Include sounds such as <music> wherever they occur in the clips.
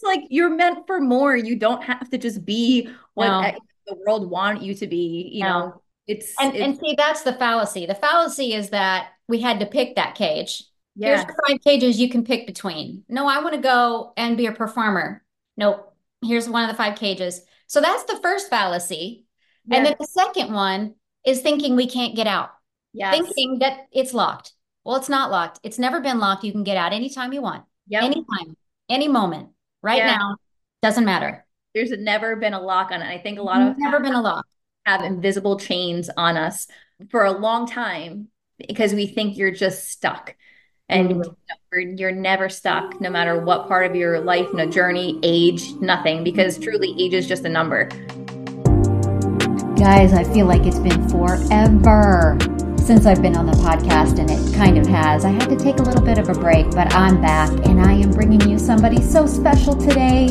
it's like you're meant for more. You don't have to just be what no. the world want you to be. You no. know, it's and, it's and see that's the fallacy. The fallacy is that we had to pick that cage. Yeah. Here's five cages you can pick between. No, I want to go and be a performer. Nope. Here's one of the five cages. So that's the first fallacy. And then the second one is thinking we can't get out. Yes. Thinking that it's locked. Well, it's not locked. It's never been locked. You can get out anytime you want. Yep. Anytime, any moment. Right yeah. now, doesn't matter. There's never been a lock on it. I think a lot of never been a lock. Have invisible chains on us for a long time because we think you're just stuck. And mm-hmm. you're never stuck, no matter what part of your life, no journey, age, nothing, because truly age is just a number. Guys, I feel like it's been forever since I've been on the podcast, and it kind of has. I had to take a little bit of a break, but I'm back, and I am bringing you somebody so special today.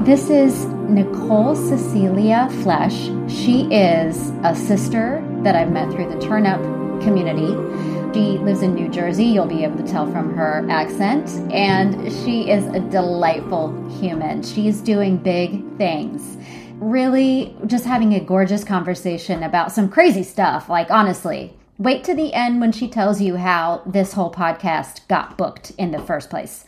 This is Nicole Cecilia Flesch. She is a sister that I've met through the Turn Up community. She lives in New Jersey, you'll be able to tell from her accent, and she is a delightful human. She's doing big things really just having a gorgeous conversation about some crazy stuff. Like, honestly, wait to the end when she tells you how this whole podcast got booked in the first place.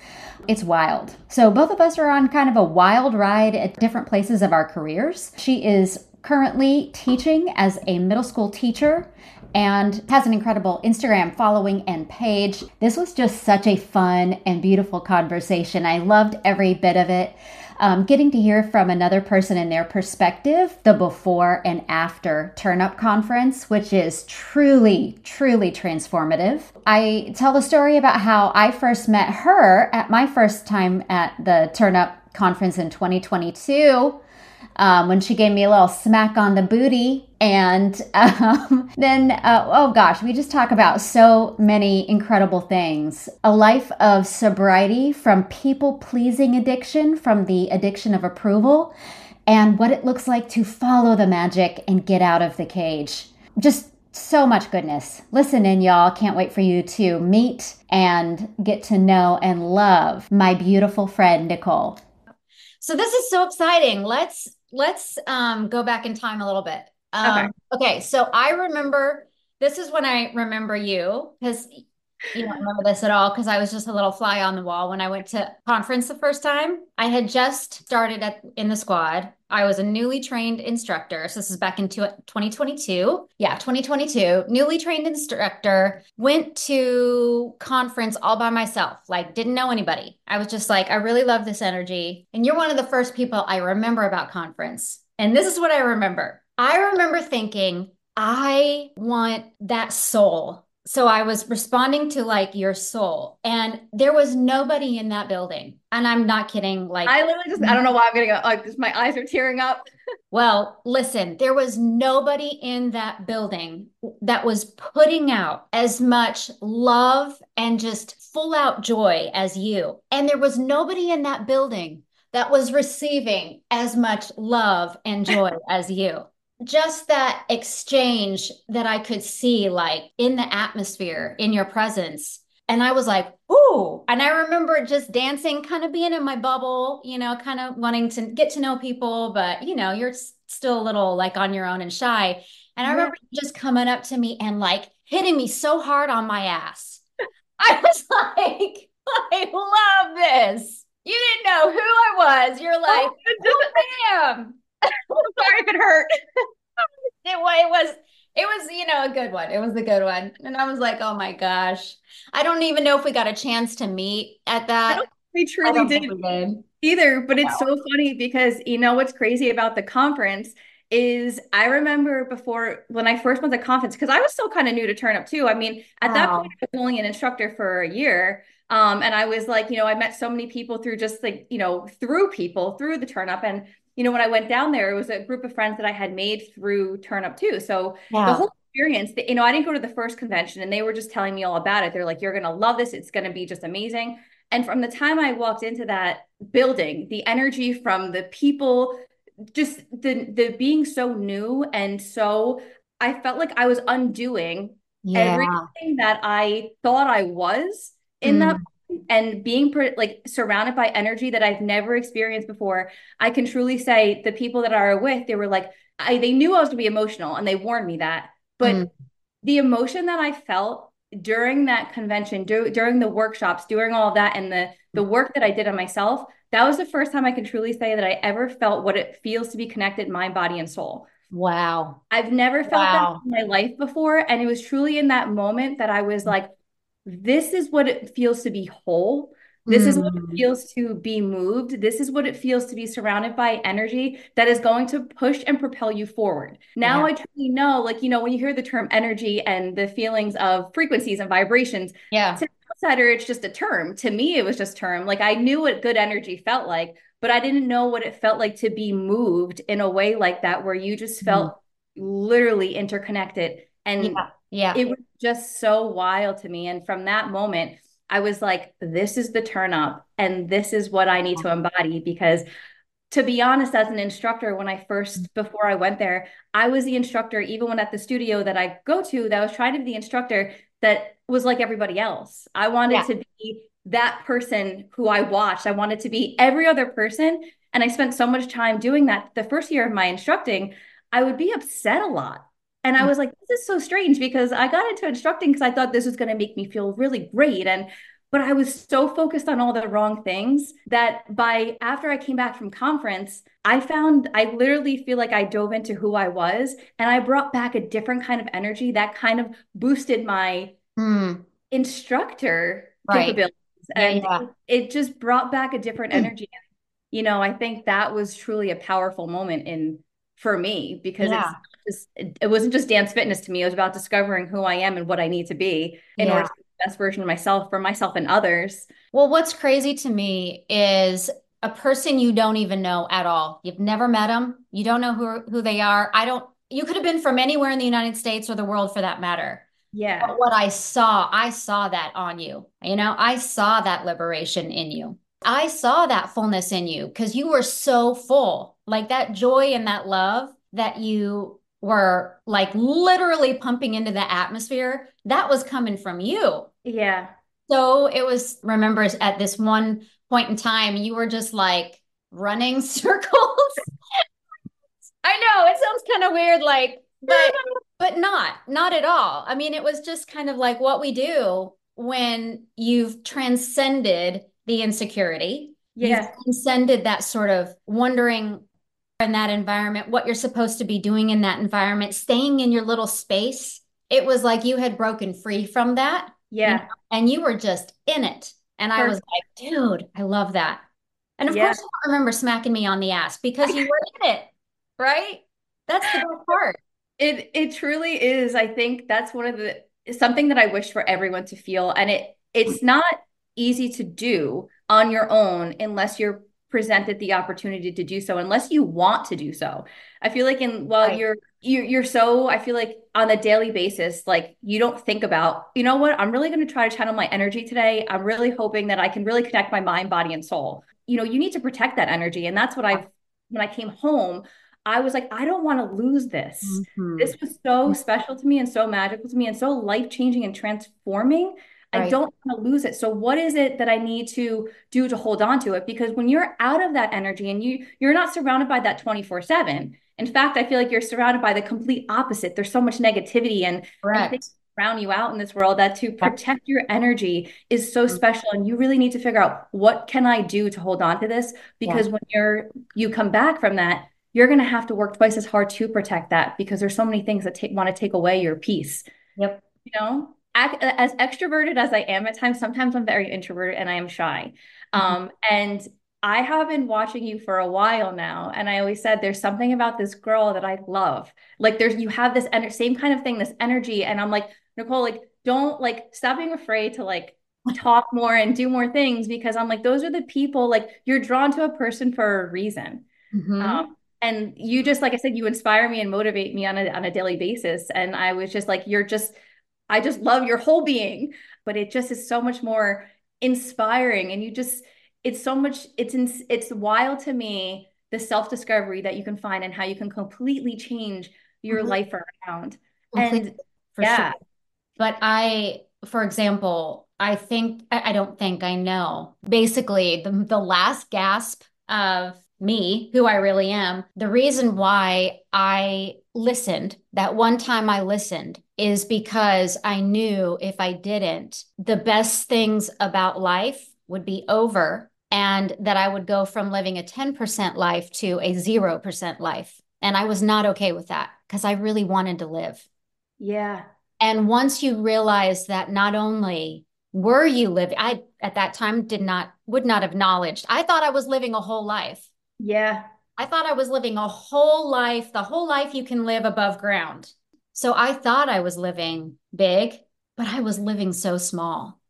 It's wild. So, both of us are on kind of a wild ride at different places of our careers. She is currently teaching as a middle school teacher and has an incredible Instagram following and page. This was just such a fun and beautiful conversation. I loved every bit of it um, getting to hear from another person and their perspective, the before and after Turn Up Conference, which is truly, truly transformative. I tell the story about how I first met her at my first time at the Turn Up Conference in 2022 um, when she gave me a little smack on the booty. And <laughs> um, then, uh, oh gosh, we just talk about so many incredible things. A life of sobriety from people pleasing addiction, from the addiction of approval, and what it looks like to follow the magic and get out of the cage. Just so much goodness. Listen in, y'all. Can't wait for you to meet and get to know and love my beautiful friend, Nicole. So this is so exciting. Let's let's um, go back in time a little bit. Um, okay. okay. So I remember this is when I remember you because you don't remember this at all because I was just a little fly on the wall when I went to conference the first time. I had just started at in the squad. I was a newly trained instructor. So this is back in 2022. Yeah, 2022. Newly trained instructor. Went to conference all by myself. Like didn't know anybody. I was just like, I really love this energy. And you're one of the first people I remember about conference. And this is what I remember. I remember thinking, I want that soul so I was responding to like your soul, and there was nobody in that building. And I'm not kidding. Like, I literally just, I don't know why I'm gonna go, like, just my eyes are tearing up. <laughs> well, listen, there was nobody in that building that was putting out as much love and just full out joy as you. And there was nobody in that building that was receiving as much love and joy as you just that exchange that I could see like in the atmosphere in your presence. And I was like, ooh. And I remember just dancing, kind of being in my bubble, you know, kind of wanting to get to know people, but you know, you're still a little like on your own and shy. And I mm-hmm. remember just coming up to me and like hitting me so hard on my ass. <laughs> I was like, I love this. You didn't know who I was. You're oh, like, oh, I am. <laughs> sorry if it hurt. <laughs> it, it was it was you know a good one it was a good one and i was like oh my gosh i don't even know if we got a chance to meet at that we truly did. We did. either but it's so funny because you know what's crazy about the conference is I remember before when I first went to conference because I was still kind of new to turn up too. I mean, at wow. that point, I was only an instructor for a year. Um, and I was like, you know, I met so many people through just like, you know, through people through the turn up. And you know, when I went down there, it was a group of friends that I had made through Turn Up too. So yeah. the whole experience, you know, I didn't go to the first convention and they were just telling me all about it. They're like, you're going to love this. It's going to be just amazing. And from the time I walked into that building, the energy from the people, just the the being so new and so I felt like I was undoing yeah. everything that I thought I was in mm. that and being like surrounded by energy that I've never experienced before, I can truly say the people that I were with, they were like, I, they knew I was to be emotional and they warned me that. But mm. the emotion that I felt during that convention, do, during the workshops, during all that, and the the work that I did on myself, that was the first time I can truly say that I ever felt what it feels to be connected, mind, body, and soul. Wow. I've never felt wow. that in my life before. And it was truly in that moment that I was like, this is what it feels to be whole. This mm. is what it mm. feels to be moved. This is what it feels to be surrounded by energy that is going to push and propel you forward. Now yeah. I truly know, like, you know, when you hear the term energy and the feelings of frequencies and vibrations, yeah. To outsider, it's just a term. To me, it was just term. Like I knew what good energy felt like, but I didn't know what it felt like to be moved in a way like that, where you just felt mm. literally interconnected. And yeah. Yeah. it was just so wild to me. And from that moment, I was like, this is the turn up and this is what I need to embody because to be honest, as an instructor, when I first, mm-hmm. before I went there, I was the instructor, even when at the studio that I go to, that was trying to be the instructor that was like everybody else. I wanted yeah. to be that person who I watched. I wanted to be every other person. And I spent so much time doing that. The first year of my instructing, I would be upset a lot and I mm. was like, this is so strange because I got into instructing because I thought this was going to make me feel really great. And but I was so focused on all the wrong things that by after I came back from conference, I found I literally feel like I dove into who I was and I brought back a different kind of energy that kind of boosted my mm. instructor right. capabilities. And yeah, yeah. It, just brought back a different mm. energy. You know, I think that was truly a powerful moment in for me because yeah. it's just it wasn't just dance fitness to me. It was about discovering who I am and what I need to be in yeah. order to be the best version of myself for myself and others. Well, what's crazy to me is a person you don't even know at all. You've never met them. You don't know who who they are. I don't you could have been from anywhere in the United States or the world for that matter. Yeah. But what I saw, I saw that on you. You know, I saw that liberation in you. I saw that fullness in you because you were so full. Like that joy and that love that you were like literally pumping into the atmosphere, that was coming from you. Yeah. So it was, remember, at this one point in time, you were just like running <laughs> circles. I know it sounds kind of weird, like, but <laughs> but not, not at all. I mean, it was just kind of like what we do when you've transcended the insecurity. Yeah. You've transcended that sort of wondering in that environment, what you're supposed to be doing in that environment, staying in your little space. It was like you had broken free from that. Yeah. You know, and you were just in it. And Perfect. I was like, dude, I love that. And of yeah. course, I don't remember smacking me on the ass because you were in it, right? That's the best part. It it truly is. I think that's one of the something that I wish for everyone to feel. And it it's not easy to do on your own unless you're presented the opportunity to do so unless you want to do so i feel like in while right. you're you're, you're so i feel like on a daily basis like you don't think about you know what i'm really going to try to channel my energy today i'm really hoping that i can really connect my mind body and soul you know you need to protect that energy and that's what i've when i came home I was like, I don't want to lose this. Mm-hmm. This was so special to me and so magical to me and so life changing and transforming Right. I don't want to lose it. So what is it that I need to do to hold on to it? Because when you're out of that energy and you you're not surrounded by that 24/7. In fact, I feel like you're surrounded by the complete opposite. There's so much negativity and, and things around you out in this world that to protect your energy is so mm-hmm. special and you really need to figure out what can I do to hold on to this because yeah. when you're you come back from that you're going to have to work twice as hard to protect that because there's so many things that take, want to take away your peace. Yep. You know? As extroverted as I am at times, sometimes I'm very introverted and I am shy. Mm-hmm. Um, and I have been watching you for a while now, and I always said there's something about this girl that I love. Like there's you have this ener- same kind of thing, this energy, and I'm like Nicole, like don't like stop being afraid to like talk more and do more things because I'm like those are the people like you're drawn to a person for a reason. Mm-hmm. Um, and you just like I said, you inspire me and motivate me on a on a daily basis. And I was just like, you're just I just love your whole being, but it just is so much more inspiring. And you just, it's so much, it's, in, it's wild to me, the self-discovery that you can find and how you can completely change your mm-hmm. life around. Completely, and yeah. Sure. But I, for example, I think, I don't think, I know. Basically, the, the last gasp of me, who I really am, the reason why I listened, that one time I listened, is because I knew if I didn't, the best things about life would be over and that I would go from living a 10% life to a 0% life. And I was not okay with that because I really wanted to live. Yeah. And once you realize that not only were you living, I at that time did not, would not have acknowledged, I thought I was living a whole life. Yeah. I thought I was living a whole life, the whole life you can live above ground. So I thought I was living big, but I was living so small.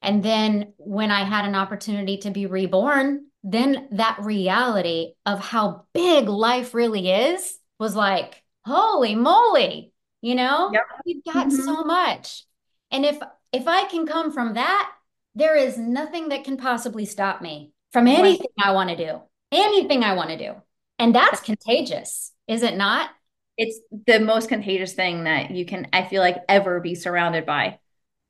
And then when I had an opportunity to be reborn, then that reality of how big life really is was like, holy moly, you know, yep. we've got mm-hmm. so much. And if if I can come from that, there is nothing that can possibly stop me from anything. I want to do anything I want to do. And that's contagious, is it not? It's the most contagious thing that you can, I feel like, ever be surrounded by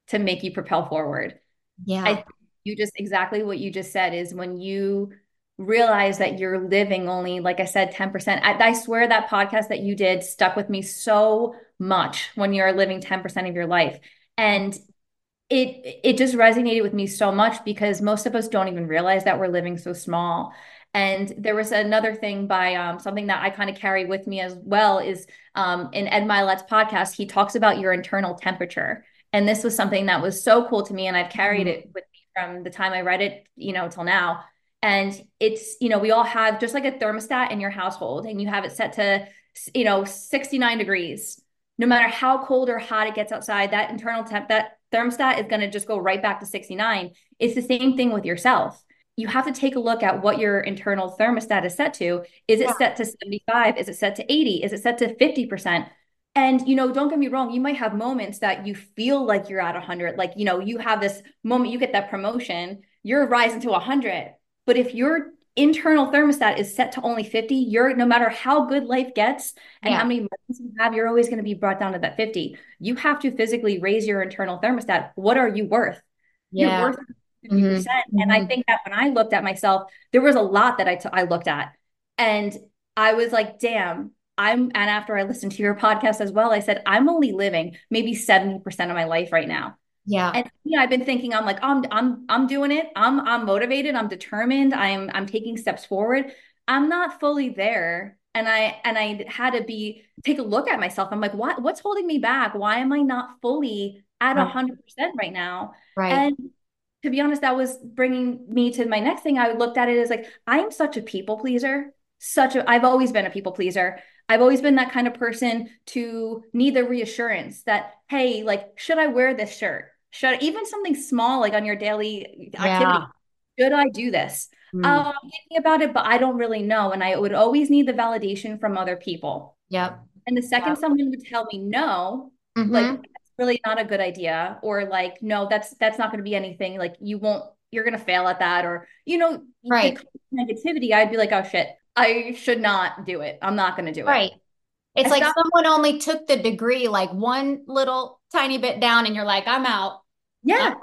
to make you propel forward. Yeah. I, you just exactly what you just said is when you realize that you're living only, like I said, 10%. I, I swear that podcast that you did stuck with me so much when you're living 10% of your life. And it it just resonated with me so much because most of us don't even realize that we're living so small and there was another thing by um, something that I kind of carry with me as well is um, in Ed Mylett's podcast, he talks about your internal temperature. And this was something that was so cool to me. And I've carried mm-hmm. it with me from the time I read it, you know, till now. And it's, you know, we all have just like a thermostat in your household and you have it set to, you know, 69 degrees. No matter how cold or hot it gets outside, that internal temp, that thermostat is going to just go right back to 69. It's the same thing with yourself you have to take a look at what your internal thermostat is set to. Is it yeah. set to 75? Is it set to 80? Is it set to 50%? And, you know, don't get me wrong, you might have moments that you feel like you're at 100. Like, you know, you have this moment, you get that promotion, you're rising to 100. But if your internal thermostat is set to only 50, you're no matter how good life gets and yeah. how many months you have, you're always going to be brought down to that 50. You have to physically raise your internal thermostat. What are you worth? Yeah. You're worth 50%. Mm-hmm. And mm-hmm. I think that when I looked at myself, there was a lot that I, t- I looked at. And I was like, damn, I'm, and after I listened to your podcast as well, I said, I'm only living maybe 70% of my life right now. Yeah. And yeah, I've been thinking, I'm like, I'm, I'm, I'm doing it. I'm, I'm motivated. I'm determined. I'm, I'm taking steps forward. I'm not fully there. And I, and I had to be, take a look at myself. I'm like, what, what's holding me back? Why am I not fully at a hundred percent right now? Right. And to be honest, that was bringing me to my next thing. I looked at it as like, I'm such a people pleaser. Such a, I've always been a people pleaser. I've always been that kind of person to need the reassurance that, hey, like, should I wear this shirt? Should I, even something small, like on your daily activity, yeah. should I do this? Mm. Um, I'm thinking about it, but I don't really know. And I would always need the validation from other people. Yep. And the second yep. someone would tell me no, mm-hmm. like really not a good idea or like no that's that's not going to be anything. Like you won't you're going to fail at that or you know right. negativity i'd be like oh shit i should not do it. I'm not going to do it. Right. It's I like stopped- someone only took the degree like one little tiny bit down and you're like i'm out. Yeah.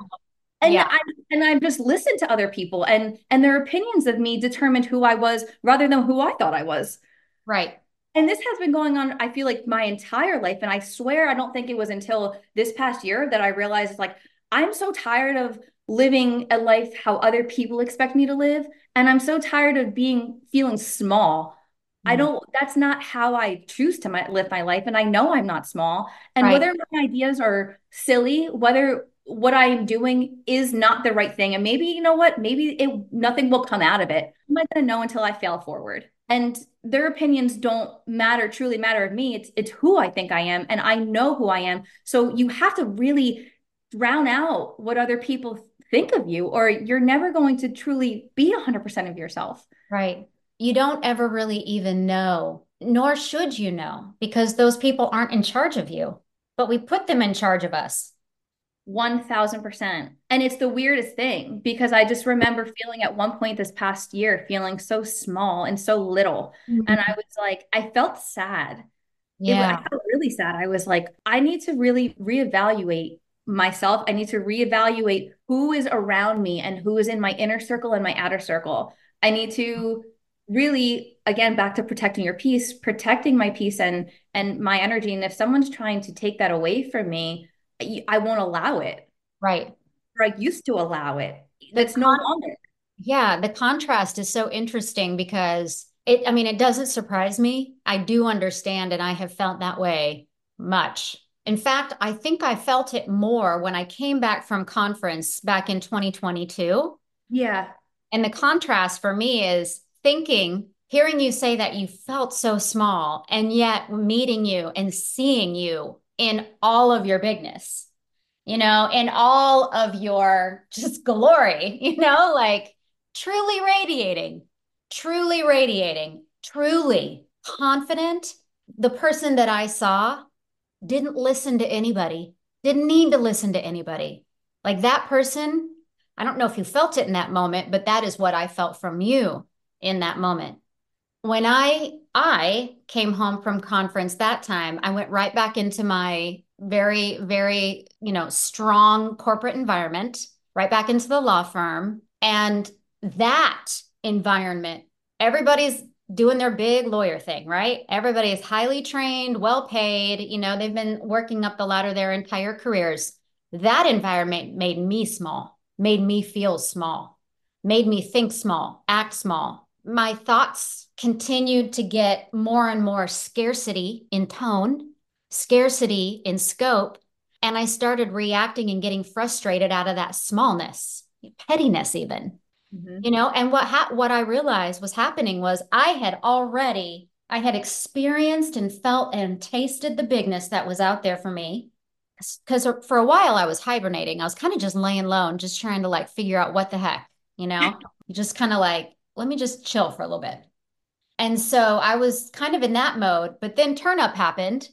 And yeah. I and I just listened to other people and and their opinions of me determined who I was rather than who I thought I was. Right and this has been going on i feel like my entire life and i swear i don't think it was until this past year that i realized like i'm so tired of living a life how other people expect me to live and i'm so tired of being feeling small mm. i don't that's not how i choose to my, live my life and i know i'm not small and right. whether my ideas are silly whether what i am doing is not the right thing and maybe you know what maybe it nothing will come out of it i'm not going to know until i fail forward and their opinions don't matter truly matter of me. It's it's who i think i am and i know who i am. So you have to really drown out what other people think of you or you're never going to truly be 100% of yourself. Right. You don't ever really even know nor should you know because those people aren't in charge of you but we put them in charge of us 1000%. And it's the weirdest thing because I just remember feeling at one point this past year, feeling so small and so little. Mm-hmm. And I was like, I felt sad. Yeah. I felt really sad. I was like, I need to really reevaluate myself. I need to reevaluate who is around me and who is in my inner circle and my outer circle. I need to really again back to protecting your peace, protecting my peace and and my energy and if someone's trying to take that away from me, I won't allow it. Right. Or I used to allow it. That's no longer. Yeah, the contrast is so interesting because it I mean it doesn't surprise me. I do understand and I have felt that way much. In fact, I think I felt it more when I came back from conference back in 2022. Yeah. And the contrast for me is thinking, hearing you say that you felt so small, and yet meeting you and seeing you in all of your bigness, you know, in all of your just glory, <laughs> you know, like truly radiating, truly radiating, truly confident. The person that I saw didn't listen to anybody, didn't need to listen to anybody. Like that person, I don't know if you felt it in that moment, but that is what I felt from you in that moment. When I I came home from conference that time, I went right back into my very very, you know, strong corporate environment, right back into the law firm, and that environment, everybody's doing their big lawyer thing, right? Everybody is highly trained, well paid, you know, they've been working up the ladder their entire careers. That environment made me small, made me feel small, made me think small, act small. My thoughts continued to get more and more scarcity in tone, scarcity in scope, and I started reacting and getting frustrated out of that smallness, pettiness even. Mm-hmm. You know, and what ha- what I realized was happening was I had already I had experienced and felt and tasted the bigness that was out there for me. Because for a while I was hibernating. I was kind of just laying low and just trying to like figure out what the heck, you know, <laughs> just kind of like, let me just chill for a little bit. And so I was kind of in that mode, but then turn up happened.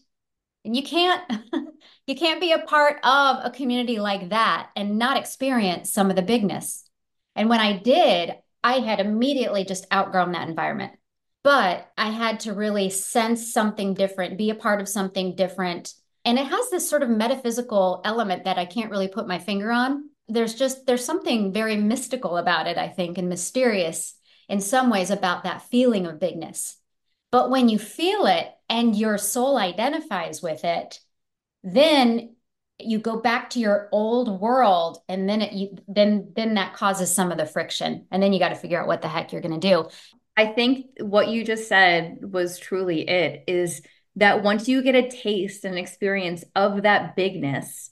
And you can't <laughs> you can't be a part of a community like that and not experience some of the bigness. And when I did, I had immediately just outgrown that environment. But I had to really sense something different, be a part of something different. And it has this sort of metaphysical element that I can't really put my finger on. There's just, there's something very mystical about it, I think, and mysterious in some ways about that feeling of bigness. But when you feel it and your soul identifies with it, then you go back to your old world and then it you then then that causes some of the friction and then you got to figure out what the heck you're going to do i think what you just said was truly it is that once you get a taste and experience of that bigness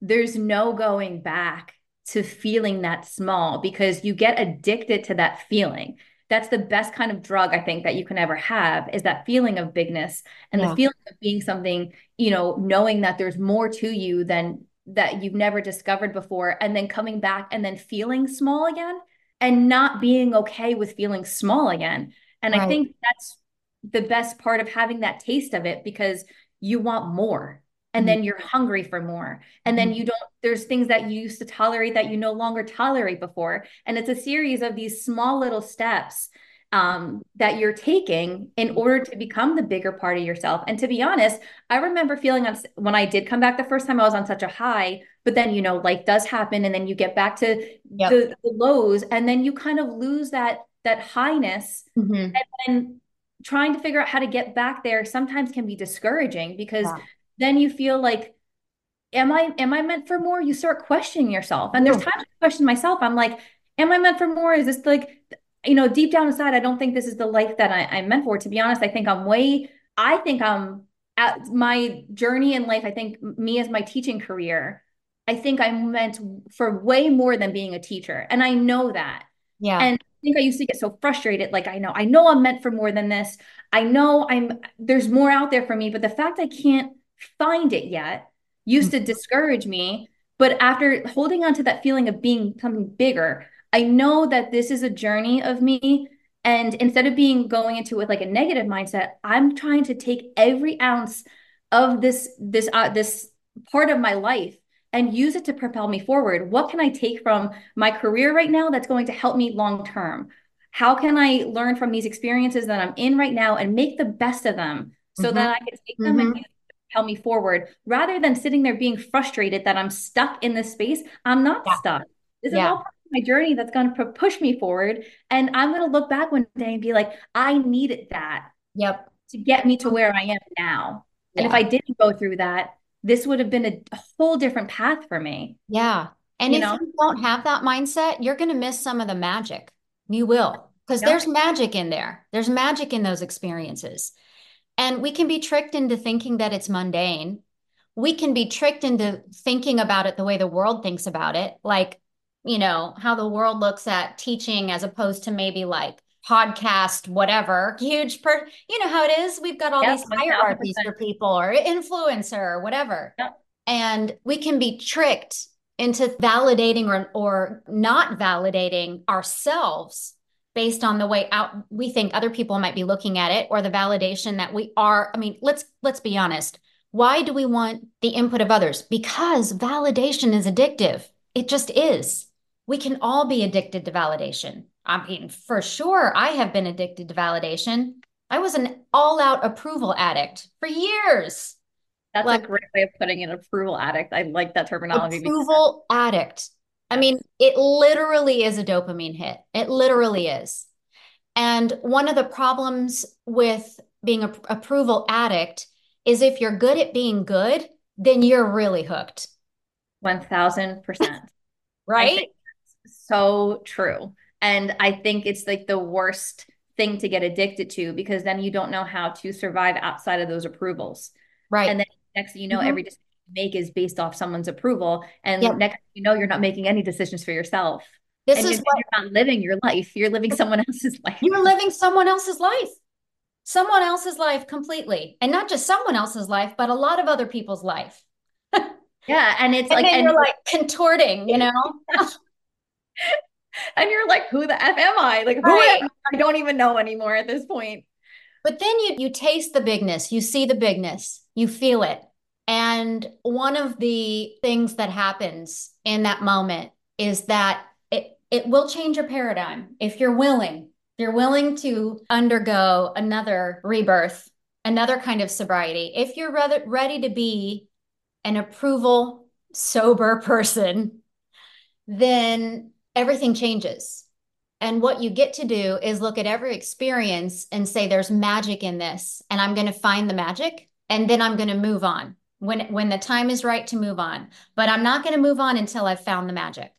there's no going back to feeling that small because you get addicted to that feeling that's the best kind of drug I think that you can ever have is that feeling of bigness and yeah. the feeling of being something, you know, knowing that there's more to you than that you've never discovered before and then coming back and then feeling small again and not being okay with feeling small again. And right. I think that's the best part of having that taste of it because you want more and then mm-hmm. you're hungry for more and then mm-hmm. you don't there's things that you used to tolerate that you no longer tolerate before and it's a series of these small little steps um, that you're taking in mm-hmm. order to become the bigger part of yourself and to be honest i remember feeling on when i did come back the first time i was on such a high but then you know life does happen and then you get back to yep. the, the, lows and then you kind of lose that that highness mm-hmm. and then trying to figure out how to get back there sometimes can be discouraging because yeah then you feel like am i am i meant for more? You start questioning yourself. And there's times i question myself. I'm like am i meant for more? Is this like you know deep down inside i don't think this is the life that I, i'm meant for. To be honest i think i'm way i think i'm at my journey in life i think me as my teaching career i think i'm meant for way more than being a teacher. And i know that. Yeah. And i think i used to get so frustrated. Like i know i know i'm meant for more than this. I know i'm there's more out there for me. But the fact i can't find it yet used to discourage me. But after holding on to that feeling of being something bigger, I know that this is a journey of me. And instead of being going into with like a negative mindset, I'm trying to take every ounce of this this uh, this part of my life and use it to propel me forward. What can I take from my career right now that's going to help me long term? How can I learn from these experiences that I'm in right now and make the best of them so mm-hmm. that I can take them mm-hmm. and propel me forward rather than sitting there being frustrated that I'm stuck in this space. I'm not yeah. stuck. This yeah. is all part of my journey that's going to push me forward. And I'm going to look back one day and be like, I needed that. Yep. To get me to where I am now. And if I didn't go through that, this would have been a, a whole different path for me. Yeah. And you if know? you don't have that mindset, you're going to miss some of the magic. You will, because yep. there's magic in there. There's magic in those experiences. And we can be tricked into thinking that it's mundane. We can be tricked into thinking about it the way the world thinks about it, like, you know, how the world looks at teaching as opposed to maybe like podcast, whatever, huge per, you know how it is. We've got all yep, these hierarchies 100%. for people or influencer or whatever. Yep. And we can be tricked into validating or, or not validating ourselves based on the way out we think other people might be looking at it or the validation that we are i mean let's let's be honest. Why do we want the input of others? Because validation is addictive. It just is. We can all be addicted to validation. I mean for sure i have been addicted to validation. I was an all-out approval addict for years. That's like, a great way of putting an approval addict. I like that terminology approval addict I mean, it literally is a dopamine hit. It literally is. And one of the problems with being a approval addict is if you're good at being good, then you're really hooked. 1000%. <laughs> right? So true. And I think it's like the worst thing to get addicted to because then you don't know how to survive outside of those approvals. Right. And then next thing you know, mm-hmm. every decision make is based off someone's approval. And yep. next you know, you're not making any decisions for yourself. This and is you're, what, you're not living your life. You're living someone else's <laughs> life. You're living someone else's life. Someone else's life completely. And not just someone else's life, but a lot of other people's life. <laughs> yeah. And it's and like and you're like contorting, you know? <laughs> and you're like, who the F am I? Like, who right. am I? I don't even know anymore at this point. But then you you taste the bigness, you see the bigness, you feel it. And one of the things that happens in that moment is that it, it will change your paradigm if you're willing. If you're willing to undergo another rebirth, another kind of sobriety. If you're ready to be an approval sober <laughs> person, then everything changes. And what you get to do is look at every experience and say, there's magic in this, and I'm going to find the magic, and then I'm going to move on when when the time is right to move on but i'm not going to move on until i've found the magic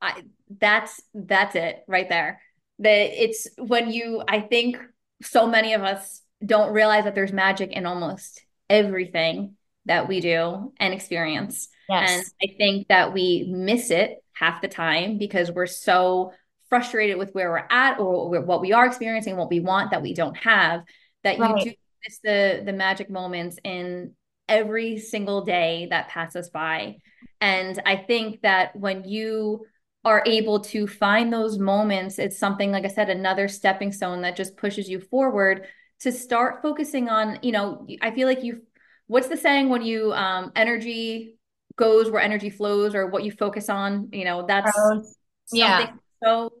I, that's that's it right there that it's when you i think so many of us don't realize that there's magic in almost everything that we do and experience yes. and i think that we miss it half the time because we're so frustrated with where we're at or what we are experiencing what we want that we don't have that right. you do miss the the magic moments in every single day that passes by. And I think that when you are able to find those moments, it's something, like I said, another stepping stone that just pushes you forward to start focusing on, you know, I feel like you, what's the saying when you, um, energy goes where energy flows or what you focus on, you know, that's yeah. so,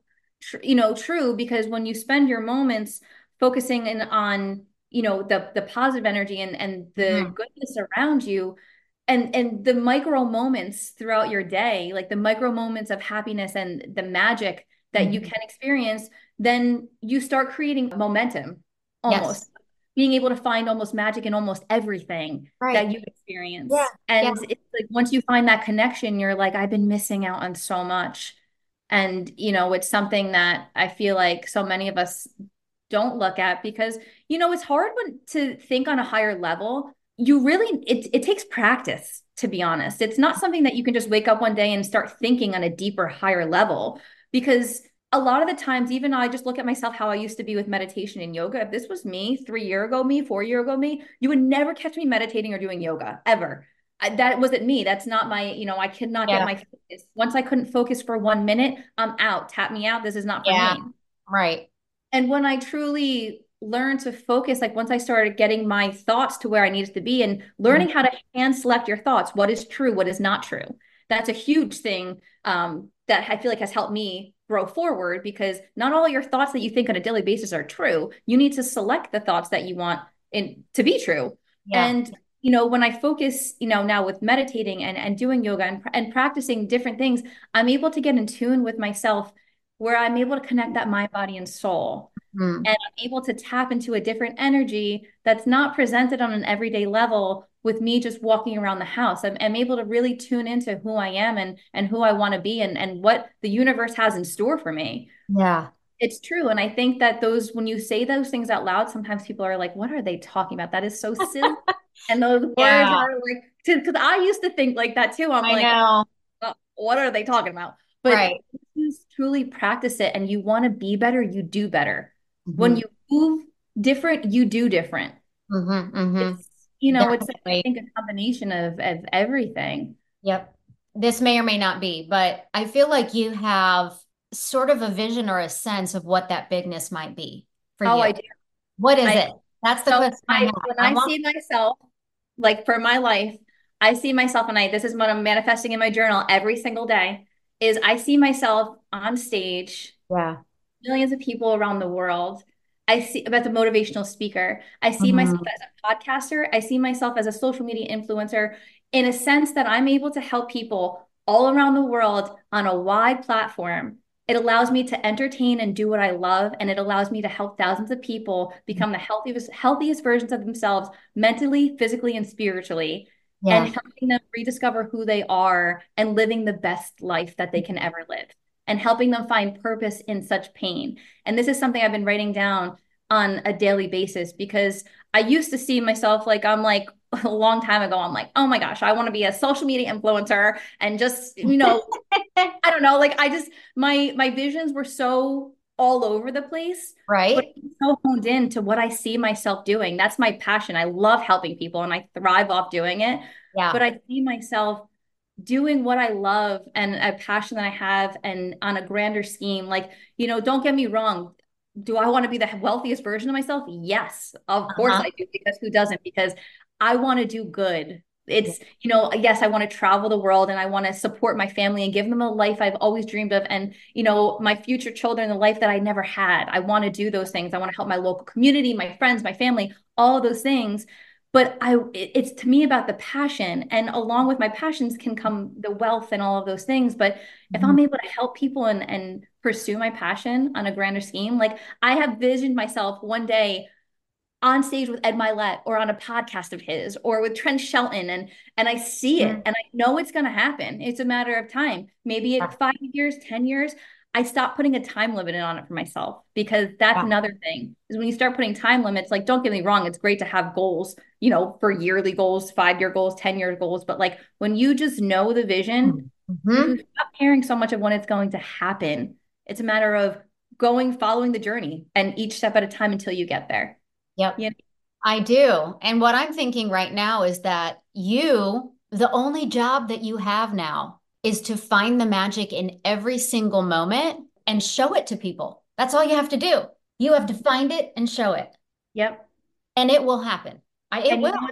you know, true because when you spend your moments focusing in on you know the the positive energy and and the mm. goodness around you and and the micro moments throughout your day like the micro moments of happiness and the magic that mm. you can experience then you start creating momentum almost yes. being able to find almost magic in almost everything right. that you experience yeah. and yeah. it's like once you find that connection you're like i've been missing out on so much and you know it's something that i feel like so many of us don't look at because you know it's hard when to think on a higher level. You really it, it takes practice to be honest. It's not something that you can just wake up one day and start thinking on a deeper higher level because a lot of the times even i just look at myself how i used to be with meditation and yoga. If this was me three year ago me four year ago me you would never catch me meditating or doing yoga ever. I, that wasn't me. That's not my you know i could not yeah. get my focus. Once i couldn't focus for one minute i'm out. Tap me out. This is not for yeah. me right and when I truly learned to focus, like once I started getting my thoughts to where I needed to be and learning mm-hmm. how to hand select your thoughts, what is true, what is not true. That's a huge thing um, that I feel like has helped me grow forward because not all your thoughts that you think on a daily basis are true. You need to select the thoughts that you want in to be true. Yeah. And you know, when I focus, you know, now with meditating and, and doing yoga and, and practicing different things, I'm able to get in tune with myself where I'm able to connect that mind, body, and soul. Mm. And I'm able to tap into a different energy that's not presented on an everyday level with me just walking around the house. I'm, I'm able to really tune into who I am and and who I want to be and and what the universe has in store for me. Yeah. It's true. And I think that those, when you say those things out loud, sometimes people are like, what are they talking about? That is so silly. <laughs> and those words yeah. are like, because I used to think like that too. I'm I like, know. What are they talking about? But right. you truly practice it and you want to be better, you do better. Mm-hmm. When you move different, you do different. Mm-hmm, mm-hmm. It's, you know, Definitely. it's I think a combination of of everything. Yep. This may or may not be, but I feel like you have sort of a vision or a sense of what that bigness might be for oh, you. I do. What is I, it? That's the so question. I, I when I, I see myself, like for my life, I see myself, and I this is what I'm manifesting in my journal every single day. Is I see myself on stage, yeah, millions of people around the world. I see about the motivational speaker. I see mm-hmm. myself as a podcaster. I see myself as a social media influencer in a sense that I'm able to help people all around the world on a wide platform it allows me to entertain and do what I love, and it allows me to help thousands of people become the healthiest, healthiest versions of themselves mentally, physically, and spiritually, yeah. and helping them rediscover who they are and living the best life that they can ever live, and helping them find purpose in such pain. And this is something I've been writing down on a daily basis because I used to see myself like I'm like <laughs> a long time ago, I'm like, oh my gosh, I want to be a social media influencer and just, you know, <laughs> I don't know, like I just my my visions were so all over the place. Right. so honed in to what I see myself doing. That's my passion. I love helping people and I thrive off doing it. Yeah. But I see myself doing what I love and a passion that I have and on a grander scheme. Like, you know, don't get me wrong do I want to be the wealthiest version of myself? Yes, of uh-huh. course I do, because who doesn't? Because I want to do good. It's, you know, yes, I want to travel the world and I want to support my family and give them a life I've always dreamed of. And, you know, my future children, the life that I never had. I want to do those things. I want to help my local community, my friends, my family, all those things. But I, it's to me about the passion. And along with my passions can come the wealth and all of those things. But mm-hmm. if I'm able to help people and, and pursue my passion on a grander scheme, like I have visioned myself one day on stage with Ed Mylett or on a podcast of his or with Trent Shelton and and I see it mm. and I know it's going to happen. It's a matter of time. Maybe in 5 years, 10 years, I stop putting a time limit on it for myself because that's wow. another thing. Is when you start putting time limits, like don't get me wrong, it's great to have goals, you know, for yearly goals, 5-year goals, 10-year goals, but like when you just know the vision, mm-hmm. you stop caring so much of when it's going to happen. It's a matter of going following the journey and each step at a time until you get there. Yep. You know? I do. And what I'm thinking right now is that you, the only job that you have now is to find the magic in every single moment and show it to people. That's all you have to do. You have to find it and show it. Yep. And it will happen. I, it and will. You know,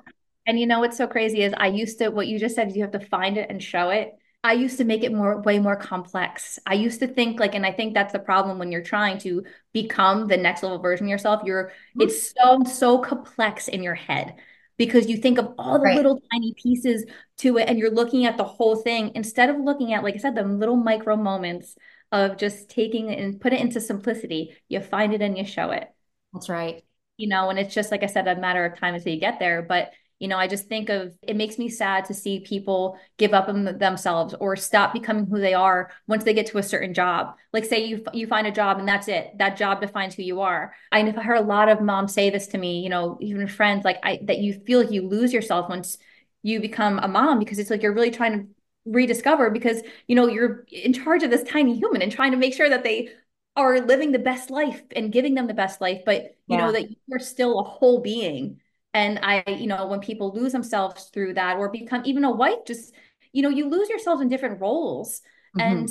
and you know what's so crazy is I used to, what you just said you have to find it and show it. I used to make it more way more complex. I used to think like, and I think that's the problem when you're trying to become the next level version of yourself. You're mm-hmm. it's so so complex in your head because you think of all the right. little tiny pieces to it and you're looking at the whole thing instead of looking at, like I said, the little micro moments of just taking it and put it into simplicity. You find it and you show it. That's right. You know, and it's just like I said, a matter of time until you get there. But you know, I just think of it makes me sad to see people give up on themselves or stop becoming who they are once they get to a certain job. Like say you you find a job and that's it. That job defines who you are. I heard a lot of moms say this to me, you know, even friends like I that you feel like you lose yourself once you become a mom because it's like you're really trying to rediscover because you know you're in charge of this tiny human and trying to make sure that they are living the best life and giving them the best life but you yeah. know that you're still a whole being and I, you know, when people lose themselves through that or become even a wife, just, you know, you lose yourself in different roles mm-hmm. and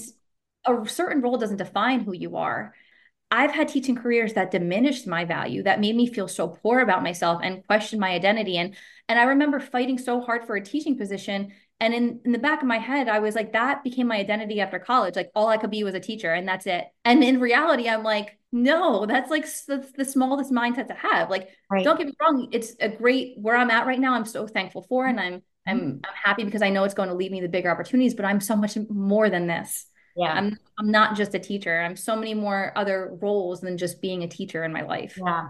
a certain role doesn't define who you are. I've had teaching careers that diminished my value, that made me feel so poor about myself and question my identity. And and I remember fighting so hard for a teaching position And in, in the back of my head, I was like, that became my identity after college. Like all I could be was a teacher and that's it. And in reality, I'm like, no, that's like the, the smallest mindset to have. Like, right. don't get me wrong. It's a great where I'm at right now. I'm so thankful for, and I'm, I'm, mm-hmm. I'm happy because I know it's going to lead me to bigger opportunities, but I'm so much more than this. Yeah. I'm, I'm not just a teacher. I'm so many more other roles than just being a teacher in my life. Yeah.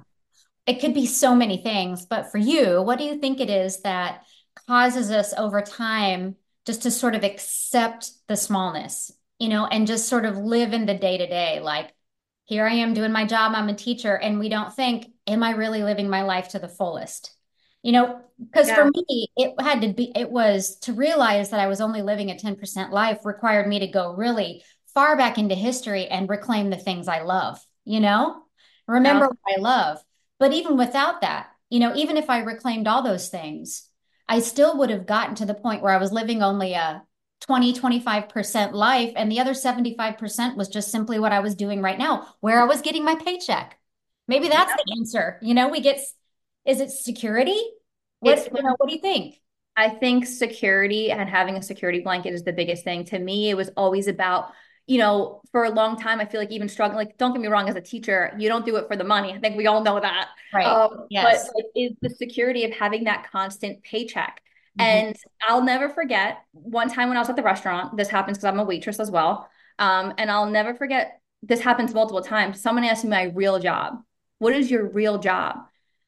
It could be so many things, but for you, what do you think it is that causes us over time just to sort of accept the smallness, you know, and just sort of live in the day to day. Like, here I am doing my job, I'm a teacher, and we don't think, am I really living my life to the fullest? You know, because yeah. for me, it had to be, it was to realize that I was only living a 10% life required me to go really far back into history and reclaim the things I love, you know, remember yeah. what I love. But even without that, you know, even if I reclaimed all those things, I still would have gotten to the point where I was living only a 20, 25% life. And the other 75% was just simply what I was doing right now, where I was getting my paycheck. Maybe that's yeah. the answer. You know, we get, is it security? What, you know, what do you think? I think security and having a security blanket is the biggest thing. To me, it was always about you know, for a long time, I feel like even struggling, like, don't get me wrong, as a teacher, you don't do it for the money. I think we all know that. Right. Um, yes. But like, is the security of having that constant paycheck. Mm-hmm. And I'll never forget one time when I was at the restaurant, this happens because I'm a waitress as well. Um, and I'll never forget, this happens multiple times. Someone asked me my real job. What is your real job?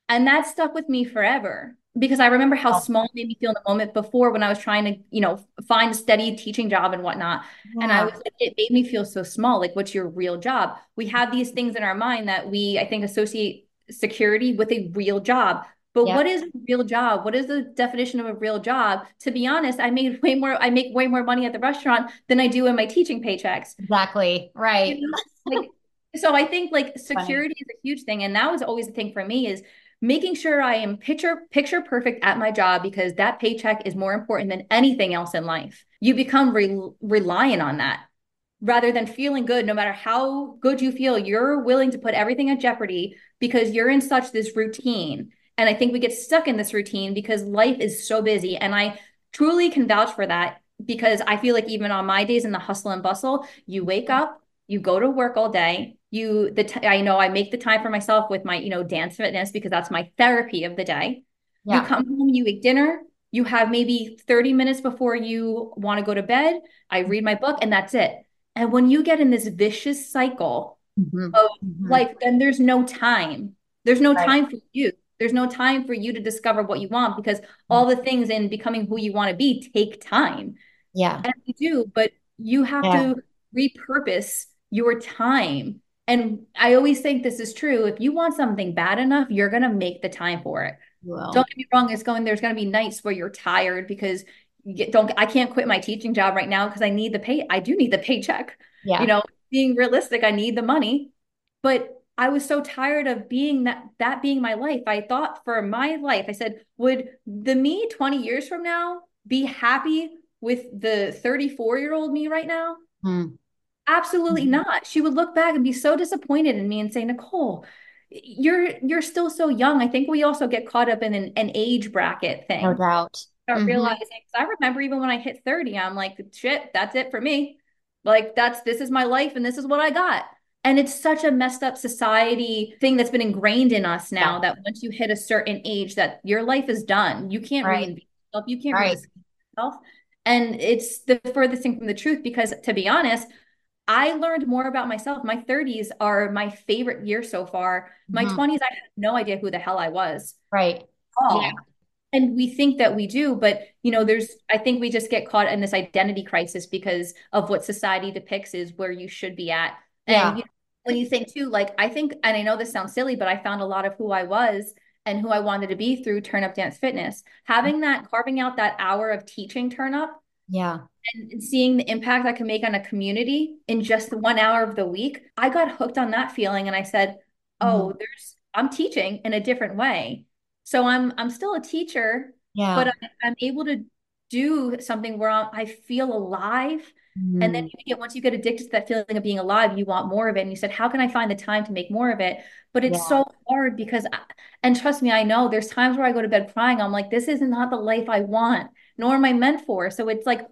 And that stuck with me forever because I remember how oh. small it made me feel in the moment before when I was trying to, you know, find a steady teaching job and whatnot. Yeah. And I was, it made me feel so small. Like, what's your real job? We have these things in our mind that we, I think, associate security with a real job. But what is a real job? What is the definition of a real job? To be honest, I made <laughs> way more, I make way more money at the restaurant than I do in my teaching paychecks. Exactly. Right. You know? like, so I think like security Funny. is a huge thing. And that was always the thing for me is making sure I am picture picture perfect at my job because that paycheck is more important than anything else in life. You become re- reliant on that rather than feeling good no matter how good you feel. You're willing to put everything at jeopardy because you're in such this routine. And i think we get stuck in this routine because life is so busy. And i truly can vouch for that because i feel like even on my days in the hustle and bustle you wake up you go to work all day you the t- i know i make the time for myself with my you know dance fitness because that's my therapy of the day yeah. you come home you eat dinner you have maybe 30 minutes before you want to go to bed i read my book and that's it and when you get in this vicious cycle mm-hmm. of mm-hmm. life then there's no time there's no right. time for you there's no time for you to discover what you want because all the things in becoming who you want to be take time yeah and you do but you have yeah. to repurpose your time and I always think this is true. If you want something bad enough, you're going to make the time for it. Well, don't get me wrong. It's going, there's going to be nights where you're tired because you get, don't, I can't quit my teaching job right now because I need the pay. I do need the paycheck. Yeah. You know, being realistic, I need the money. But I was so tired of being that, that being my life. I thought for my life, I said, would the me 20 years from now be happy with the 34 year old me right now? Hmm. Absolutely mm-hmm. not. She would look back and be so disappointed in me and say, Nicole, you're you're still so young. I think we also get caught up in an, an age bracket thing. No doubt. Start mm-hmm. realizing I remember even when I hit 30, I'm like, shit, that's it for me. Like that's this is my life and this is what I got. And it's such a messed up society thing that's been ingrained in us now yeah. that once you hit a certain age, that your life is done. You can't right. reinvent yourself. You can't right. yourself. And it's the furthest thing from the truth because to be honest, I learned more about myself. My 30s are my favorite year so far. My mm-hmm. 20s, I had no idea who the hell I was. Right. Oh. Yeah. And we think that we do, but you know, there's I think we just get caught in this identity crisis because of what society depicts is where you should be at. Yeah. And you know, when you think too, like I think, and I know this sounds silly, but I found a lot of who I was and who I wanted to be through Turn Up Dance Fitness. Having that, carving out that hour of teaching Turn Up yeah. And seeing the impact I can make on a community in just the one hour of the week, I got hooked on that feeling and I said, "Oh, mm-hmm. there's I'm teaching in a different way." So I'm I'm still a teacher, yeah. but I, am able to do something where I feel alive. Mm-hmm. And then mm-hmm. you get once you get addicted to that feeling of being alive, you want more of it. And you said, "How can I find the time to make more of it?" But it's yeah. so hard because, I, and trust me, I know there's times where I go to bed crying. I'm like, "This is not the life I want." Nor am I meant for. So it's like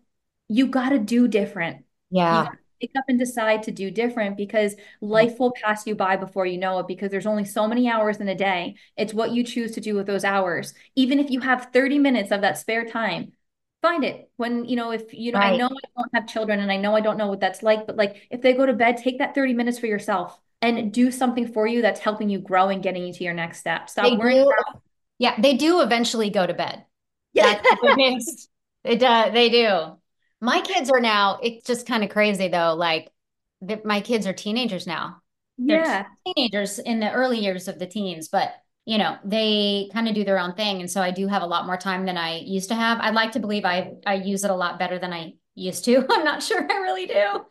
you got to do different. Yeah. Pick up and decide to do different because life will pass you by before you know it because there's only so many hours in a day. It's what you choose to do with those hours. Even if you have 30 minutes of that spare time, find it when you know if you know right. i know i don't have children and i know i don't know what that's like but like if they go to bed take that 30 minutes for yourself and do something for you that's helping you grow and getting you to your next step stop they worrying do, yeah they do eventually go to bed yeah <laughs> it does they do my kids are now it's just kind of crazy though like the, my kids are teenagers now They're yeah teenagers in the early years of the teens but you know, they kind of do their own thing. And so I do have a lot more time than I used to have. I'd like to believe I I use it a lot better than I used to. <laughs> I'm not sure I really do,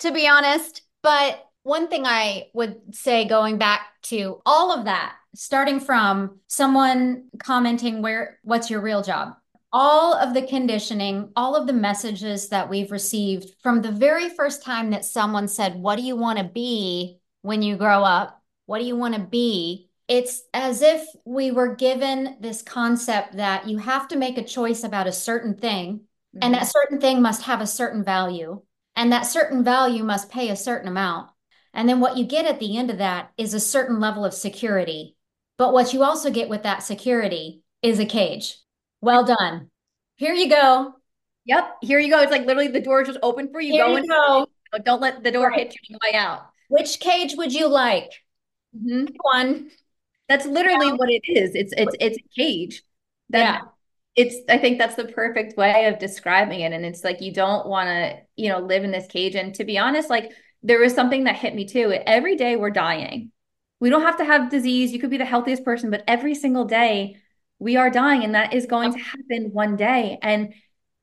to be honest. But one thing I would say going back to all of that, starting from someone commenting where what's your real job? All of the conditioning, all of the messages that we've received from the very first time that someone said, What do you want to be when you grow up? What do you want to be? it's as if we were given this concept that you have to make a choice about a certain thing mm-hmm. and that certain thing must have a certain value and that certain value must pay a certain amount and then what you get at the end of that is a certain level of security but what you also get with that security is a cage well done here you go yep here you go it's like literally the door just open for you here go and go. don't let the door right. hit you on the way out which cage would you like mm-hmm. one that's literally what it is. It's it's it's a cage. That yeah. It's I think that's the perfect way of describing it. And it's like you don't want to, you know, live in this cage. And to be honest, like there was something that hit me too. Every day we're dying. We don't have to have disease. You could be the healthiest person, but every single day we are dying. And that is going to happen one day. And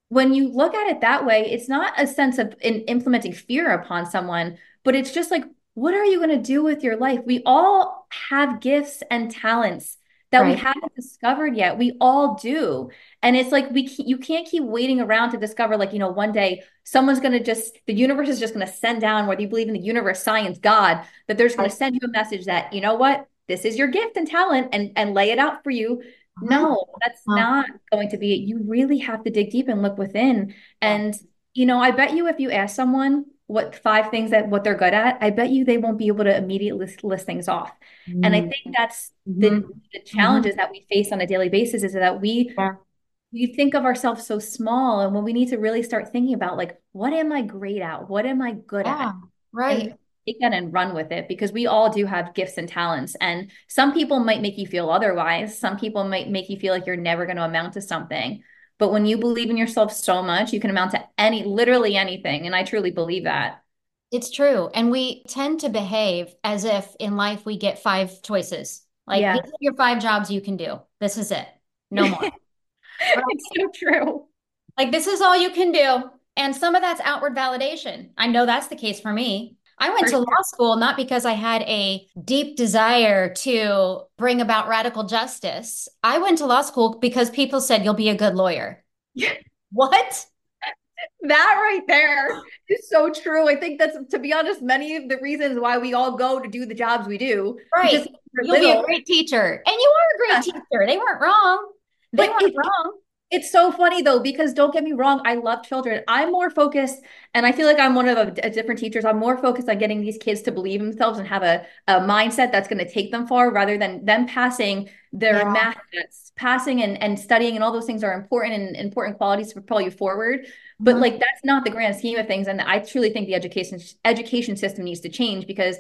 when you look at it that way, it's not a sense of in implementing fear upon someone, but it's just like what are you going to do with your life? We all have gifts and talents that right. we haven't discovered yet. We all do. And it's like we you can't keep waiting around to discover like, you know, one day someone's going to just the universe is just going to send down whether you believe in the universe, science, God, that there's going to send you a message that, you know what? This is your gift and talent and and lay it out for you. Uh-huh. No, that's uh-huh. not going to be it. You really have to dig deep and look within. And you know, I bet you if you ask someone what five things that what they're good at, I bet you they won't be able to immediately list, list things off. Mm-hmm. And I think that's mm-hmm. the, the challenges mm-hmm. that we face on a daily basis is that we yeah. we think of ourselves so small and when we need to really start thinking about like what am I great at? What am I good yeah, at? Right. And take that and run with it because we all do have gifts and talents. And some people might make you feel otherwise. Some people might make you feel like you're never going to amount to something. But when you believe in yourself so much, you can amount to any, literally anything. And I truly believe that. It's true. And we tend to behave as if in life we get five choices. Like, yeah. these are your five jobs you can do. This is it. No more. <laughs> it's so true. Like, this is all you can do. And some of that's outward validation. I know that's the case for me. I went to law school not because I had a deep desire to bring about radical justice. I went to law school because people said you'll be a good lawyer. <laughs> what? That right there is so true. I think that's, to be honest, many of the reasons why we all go to do the jobs we do. Right. You'll little. be a great teacher. And you are a great yeah. teacher. They weren't wrong. They but weren't wrong. It's so funny though, because don't get me wrong, I love children. I'm more focused, and I feel like I'm one of a different teachers. I'm more focused on getting these kids to believe in themselves and have a, a mindset that's going to take them far rather than them passing their yeah. math that's passing and, and studying and all those things are important and important qualities to propel you forward. But mm-hmm. like that's not the grand scheme of things. And I truly think the education education system needs to change because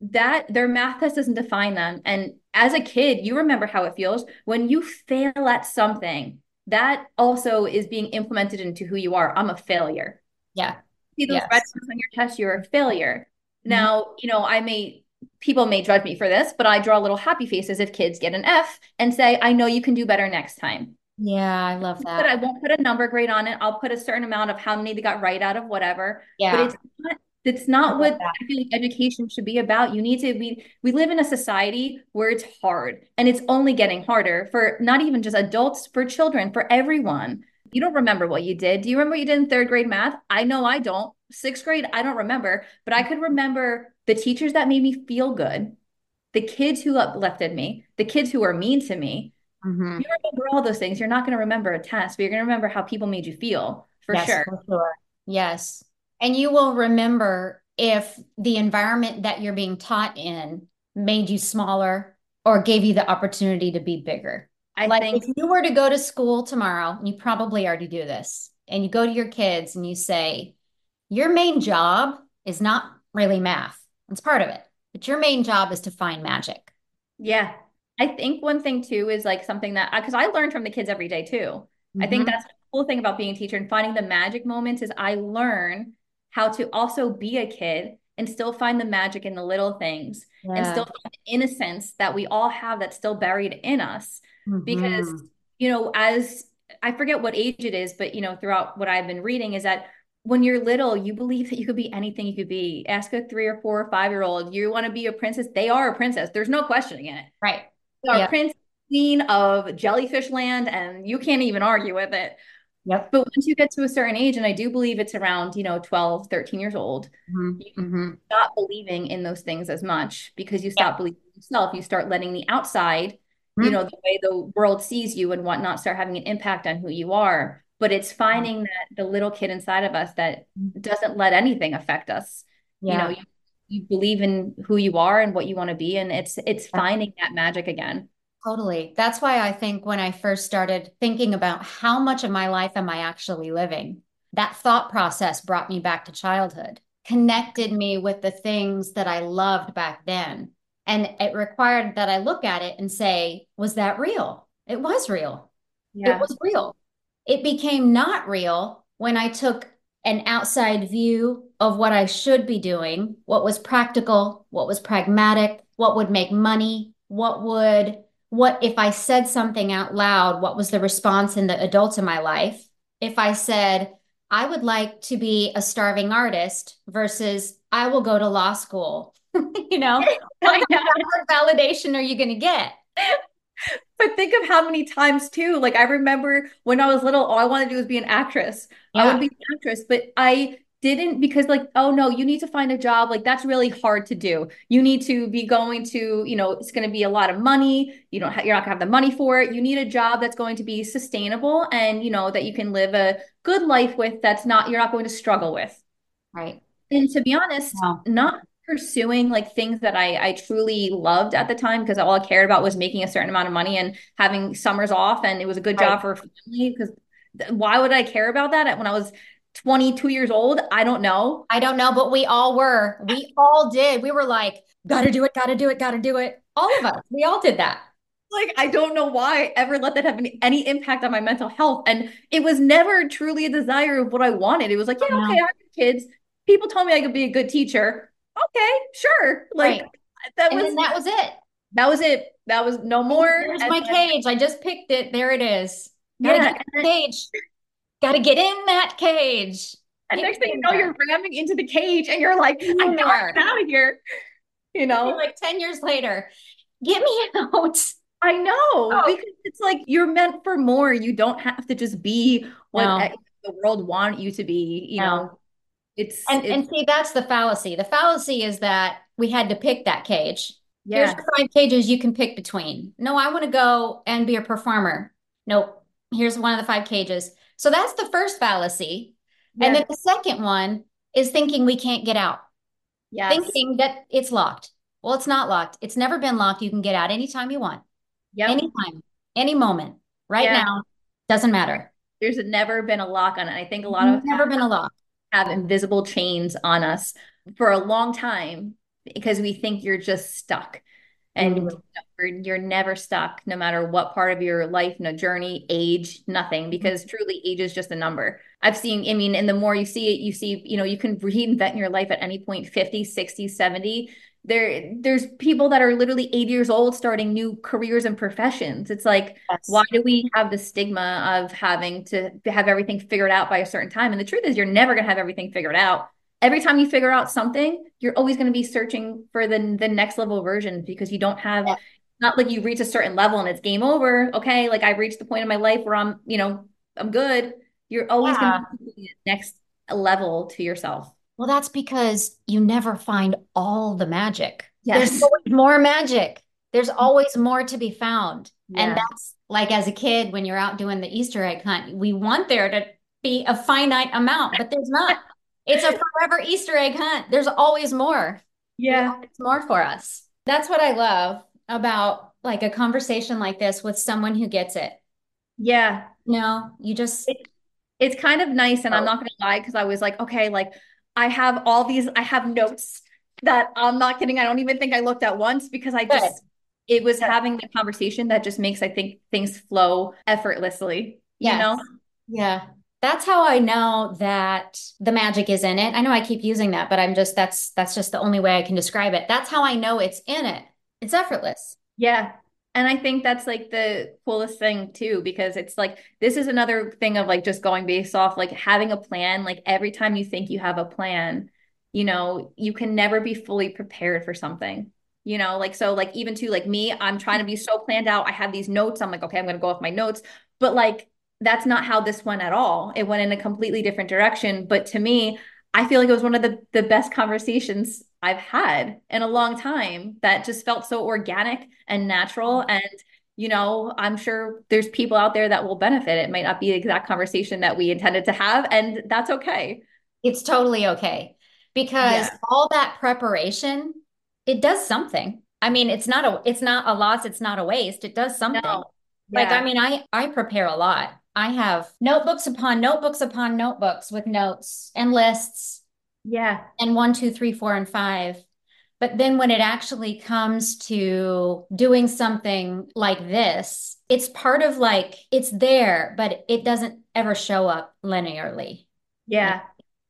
that their math test doesn't define them. And as a kid, you remember how it feels when you fail at something that also is being implemented into who you are. I'm a failure. Yeah. See those yes. red marks on your test, you're a failure. Mm-hmm. Now, you know, I may people may judge me for this, but I draw little happy faces if kids get an F and say, I know you can do better next time. Yeah, I love that. But I won't put a number grade on it. I'll put a certain amount of how many they got right out of whatever. Yeah. But it's not that's not what that. I feel like education should be about. You need to we we live in a society where it's hard and it's only getting harder for not even just adults, for children, for everyone. You don't remember what you did. Do you remember what you did in third grade math? I know I don't. Sixth grade, I don't remember, but I could remember the teachers that made me feel good, the kids who uplifted me, the kids who were mean to me, Mm-hmm. You remember all those things. You're not going to remember a test, but you're going to remember how people made you feel for yes, sure. For sure. Yes. And you will remember if the environment that you're being taught in made you smaller or gave you the opportunity to be bigger. I like think if you were to go to school tomorrow, and you probably already do this, and you go to your kids and you say, Your main job is not really math. It's part of it, but your main job is to find magic. Yeah. I think one thing too is like something that because I learn from the kids every day too. Mm-hmm. I think mm-hmm. that's the cool thing about being a teacher and finding the magic moments is I learn how to also be a kid and still find the magic in the little things yeah. and still find the innocence that we all have that's still buried in us. Mm-hmm. Because, you know, as I forget what age it is, but, you know, throughout what I've been reading is that when you're little, you believe that you could be anything you could be. Ask a three or four or five year old, you want to be a princess? They are a princess. There's no questioning it. Right. They are prince queen of jellyfish land, and you can't even argue with it. Yep. But once you get to a certain age, and I do believe it's around, you know, 12, 13 years old, mm-hmm. you mm-hmm. stop believing in those things as much because you stop believing yourself. You start letting the outside, mm-hmm. you know, the way the world sees you and whatnot start having an impact on who you are. But it's finding that the little kid inside of us that mm-hmm. doesn't let anything affect us. Yeah. You know, you, you believe in who you are and what you want to be. And it's it's finding that magic again. Totally. That's why I think when I first started thinking about how much of my life am I actually living, that thought process brought me back to childhood, connected me with the things that I loved back then. And it required that I look at it and say, was that real? It was real. Yeah. It was real. It became not real when I took an outside view of what I should be doing, what was practical, what was pragmatic, what would make money, what would what if I said something out loud, what was the response in the adults in my life? If I said, I would like to be a starving artist versus I will go to law school, <laughs> you know, <laughs> what validation are you going to get? But think of how many times too. Like I remember when I was little, all I wanted to do was be an actress. Yeah. I would be an actress, but I didn't because like oh no you need to find a job like that's really hard to do. You need to be going to you know it's going to be a lot of money. You don't ha- you're not going to have the money for it. You need a job that's going to be sustainable and you know that you can live a good life with that's not you're not going to struggle with. Right. And to be honest wow. not pursuing like things that I I truly loved at the time because all I cared about was making a certain amount of money and having summers off and it was a good right. job for family because why would I care about that when I was 22 years old. I don't know. I don't know, but we all were. We all did. We were like, gotta do it, gotta do it, gotta do it. All of us, we all did that. Like, I don't know why I ever let that have any, any impact on my mental health. And it was never truly a desire of what I wanted. It was like, yeah, okay, I have kids. People told me I could be a good teacher. Okay, sure. Like, right. that and was that was it. That was it. That was no more. There's my cage. I just picked it. There it is. Gotta yeah. get the cage. Got to get in that cage. And next thing you know, you're ramming into the cage and you're like, I am out of here. You know, like 10 years later, get me <laughs> out. I know oh. because it's like you're meant for more. You don't have to just be what no. the world want you to be. You no. know, it's and, it's and see that's the fallacy. The fallacy is that we had to pick that cage. Yeah. Here's the five cages you can pick between. No, I want to go and be a performer. Nope. Here's one of the five cages. So that's the first fallacy. Yes. And then the second one is thinking we can't get out. Yes. Thinking that it's locked. Well, it's not locked. It's never been locked. You can get out anytime you want. Yep. Anytime, any moment, right yeah. now. Doesn't matter. There's never been a lock on it. I think a lot of never been a lock. Have invisible chains on us for a long time because we think you're just stuck and mm-hmm. You're never stuck no matter what part of your life no journey age nothing because mm-hmm. truly age is just a number i've seen i mean and the more you see it you see you know you can reinvent your life at any point 50 60 70 there there's people that are literally 80 years old starting new careers and professions it's like yes. why do we have the stigma of having to have everything figured out by a certain time and the truth is you're never going to have everything figured out every time you figure out something, you're always going to be searching for the the next level version because you don't have yeah. Not like you reach a certain level and it's game over. Okay, like I've reached the point in my life where I'm, you know, I'm good. You're always yeah. going to be next level to yourself. Well, that's because you never find all the magic. Yes. There's always more magic. There's mm-hmm. always more to be found. Yeah. And that's like as a kid, when you're out doing the Easter egg hunt, we want there to be a finite amount, but there's not. <laughs> it's a forever Easter egg hunt. There's always more. Yeah. It's more for us. That's what I love about like a conversation like this with someone who gets it. Yeah. No, you just it, it's kind of nice and oh. I'm not going to lie cuz I was like, okay, like I have all these I have notes that I'm not kidding. I don't even think I looked at once because I just Good. it was Good. having the conversation that just makes I think things flow effortlessly, yes. you know? Yeah. That's how I know that the magic is in it. I know I keep using that, but I'm just that's that's just the only way I can describe it. That's how I know it's in it. It's effortless. Yeah. And I think that's like the coolest thing too, because it's like this is another thing of like just going based off like having a plan. Like every time you think you have a plan, you know, you can never be fully prepared for something. You know, like so, like even to like me, I'm trying to be so planned out. I have these notes. I'm like, okay, I'm gonna go off my notes. But like that's not how this went at all. It went in a completely different direction. But to me, I feel like it was one of the the best conversations I've had in a long time that just felt so organic and natural. Mm-hmm. And, you know, I'm sure there's people out there that will benefit. It might not be the exact conversation that we intended to have, and that's okay. It's totally okay because yeah. all that preparation, it does something. I mean, it's not a it's not a loss, it's not a waste. It does something. No. Yeah. Like I mean, I I prepare a lot. I have notebooks upon notebooks upon notebooks with notes and lists yeah. And one, two, three, four, and five. But then when it actually comes to doing something like this, it's part of like, it's there, but it doesn't ever show up linearly. Yeah.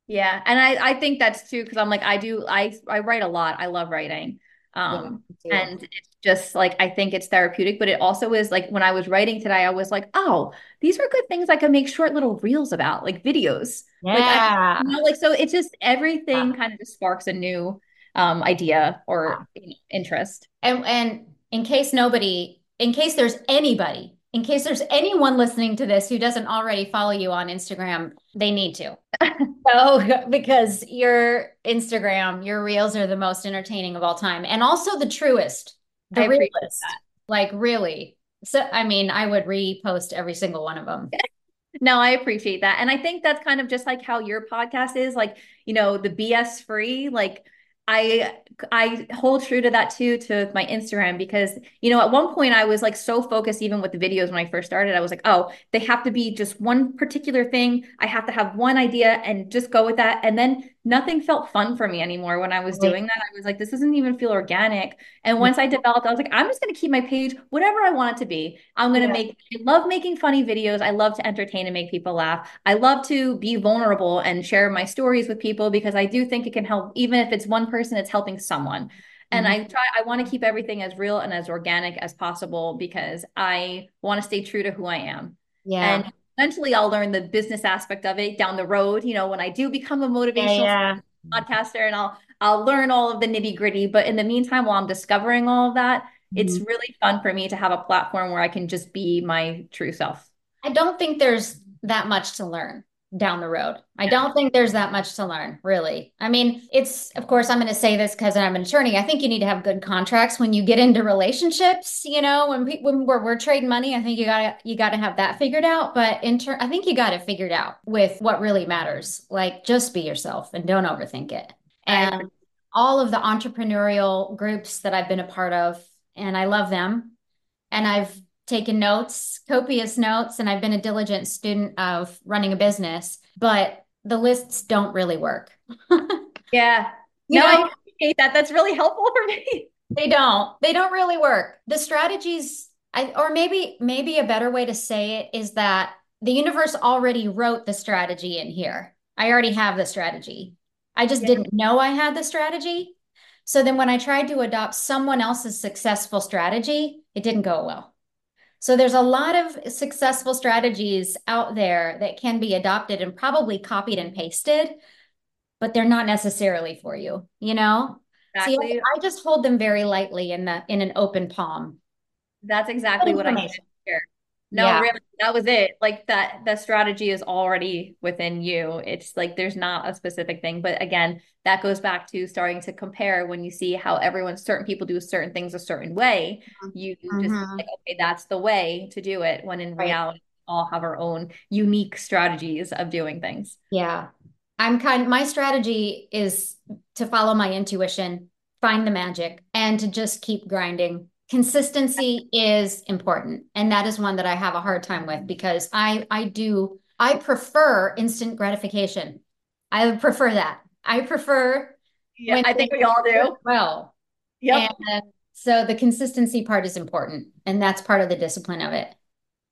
Yeah. And I, I think that's too, because I'm like, I do, I, I write a lot. I love writing. Um, yeah, and it's just like, I think it's therapeutic, but it also is like when I was writing today, I was like, oh, these are good things I could make short little reels about, like videos. Yeah. Like, you know, like, so it's just everything wow. kind of just sparks a new um, idea or wow. interest. And, and in case nobody, in case there's anybody in case there's anyone listening to this who doesn't already follow you on Instagram, they need to. <laughs> so, <laughs> because your Instagram, your reels are the most entertaining of all time and also the truest, the I realest. Like, really. So, I mean, I would repost every single one of them. <laughs> no, I appreciate that. And I think that's kind of just like how your podcast is like, you know, the BS free, like, I I hold true to that too to my Instagram because you know at one point I was like so focused even with the videos when I first started I was like oh they have to be just one particular thing I have to have one idea and just go with that and then nothing felt fun for me anymore when I was right. doing that. I was like, this doesn't even feel organic. And once I developed, I was like, I'm just going to keep my page whatever I want it to be. I'm going to yeah. make, I love making funny videos. I love to entertain and make people laugh. I love to be vulnerable and share my stories with people because I do think it can help, even if it's one person, it's helping someone. And mm-hmm. I try, I want to keep everything as real and as organic as possible because I want to stay true to who I am. Yeah. And eventually I'll learn the business aspect of it down the road, you know, when I do become a motivational yeah, yeah. podcaster and I'll I'll learn all of the nitty gritty. But in the meantime, while I'm discovering all of that, mm-hmm. it's really fun for me to have a platform where I can just be my true self. I don't think there's that much to learn down the road. I don't think there's that much to learn, really. I mean, it's, of course, I'm going to say this because I'm an attorney. I think you need to have good contracts when you get into relationships. You know, when, we, when we're, we're trading money, I think you got to you got to have that figured out. But in turn, I think you got to figure it figured out with what really matters. Like, just be yourself and don't overthink it. And all of the entrepreneurial groups that I've been a part of, and I love them. And I've taken notes, copious notes, and I've been a diligent student of running a business, but the lists don't really work. <laughs> yeah. You no, know, I appreciate that. That's really helpful for me. They don't. They don't really work. The strategies I or maybe maybe a better way to say it is that the universe already wrote the strategy in here. I already have the strategy. I just yeah. didn't know I had the strategy. So then when I tried to adopt someone else's successful strategy, it didn't go well. So there's a lot of successful strategies out there that can be adopted and probably copied and pasted, but they're not necessarily for you, you know? Exactly. See, I just hold them very lightly in the in an open palm. That's exactly what I hear. No, yeah. really, that was it. Like that, the strategy is already within you. It's like there's not a specific thing. But again, that goes back to starting to compare when you see how everyone, certain people do certain things a certain way. Mm-hmm. You just mm-hmm. like, okay, that's the way to do it. When in right. reality, all have our own unique strategies of doing things. Yeah. I'm kind my strategy is to follow my intuition, find the magic, and to just keep grinding consistency is important and that is one that i have a hard time with because i i do i prefer instant gratification. I prefer that. I prefer yeah i think we all do. well. Yeah so the consistency part is important and that's part of the discipline of it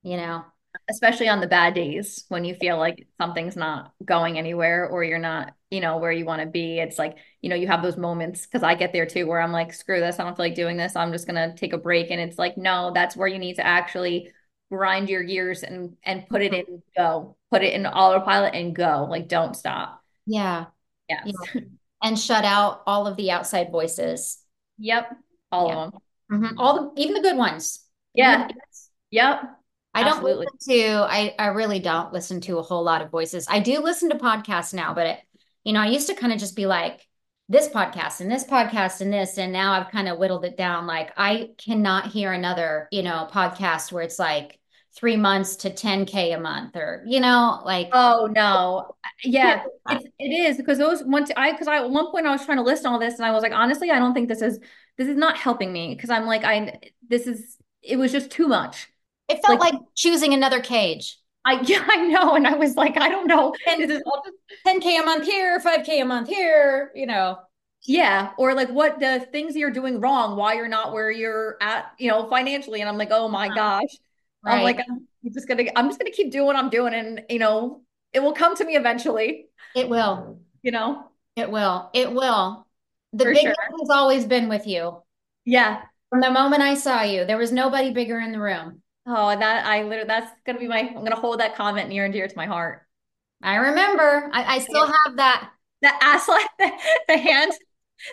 you know especially on the bad days when you feel like something's not going anywhere or you're not, you know, where you want to be. It's like, you know, you have those moments because I get there too where I'm like, screw this, I don't feel like doing this. I'm just gonna take a break. And it's like, no, that's where you need to actually grind your gears and and put it in go, put it in autopilot and go. Like don't stop. Yeah. Yes. Yeah. And shut out all of the outside voices. Yep. All yeah. of them. Mm-hmm. All the even the good ones. Yeah. Yep. I don't Absolutely. listen to I I really don't listen to a whole lot of voices. I do listen to podcasts now, but it, you know, I used to kind of just be like this podcast and this podcast and this and now I've kind of whittled it down like I cannot hear another, you know, podcast where it's like 3 months to 10k a month or you know like oh no yeah it, it is because those once i because i at one point i was trying to list all this and i was like honestly i don't think this is this is not helping me because i'm like i this is it was just too much it felt like, like choosing another cage. I <laughs> yeah, I know. And I was like, I don't know. And 10K a month here, 5K a month here, you know. Yeah. Or like what the things you're doing wrong, why you're not where you're at, you know, financially. And I'm like, oh my uh-huh. gosh. Right. I'm like, I'm just gonna I'm just gonna keep doing what I'm doing and you know, it will come to me eventually. It will. You know? It will. It will. The For biggest sure. has always been with you. Yeah. From the moment I saw you, there was nobody bigger in the room. Oh, that I literally that's gonna be my I'm gonna hold that comment near and dear to my heart. I remember. I, I still have that. The ass the, <laughs> the hand,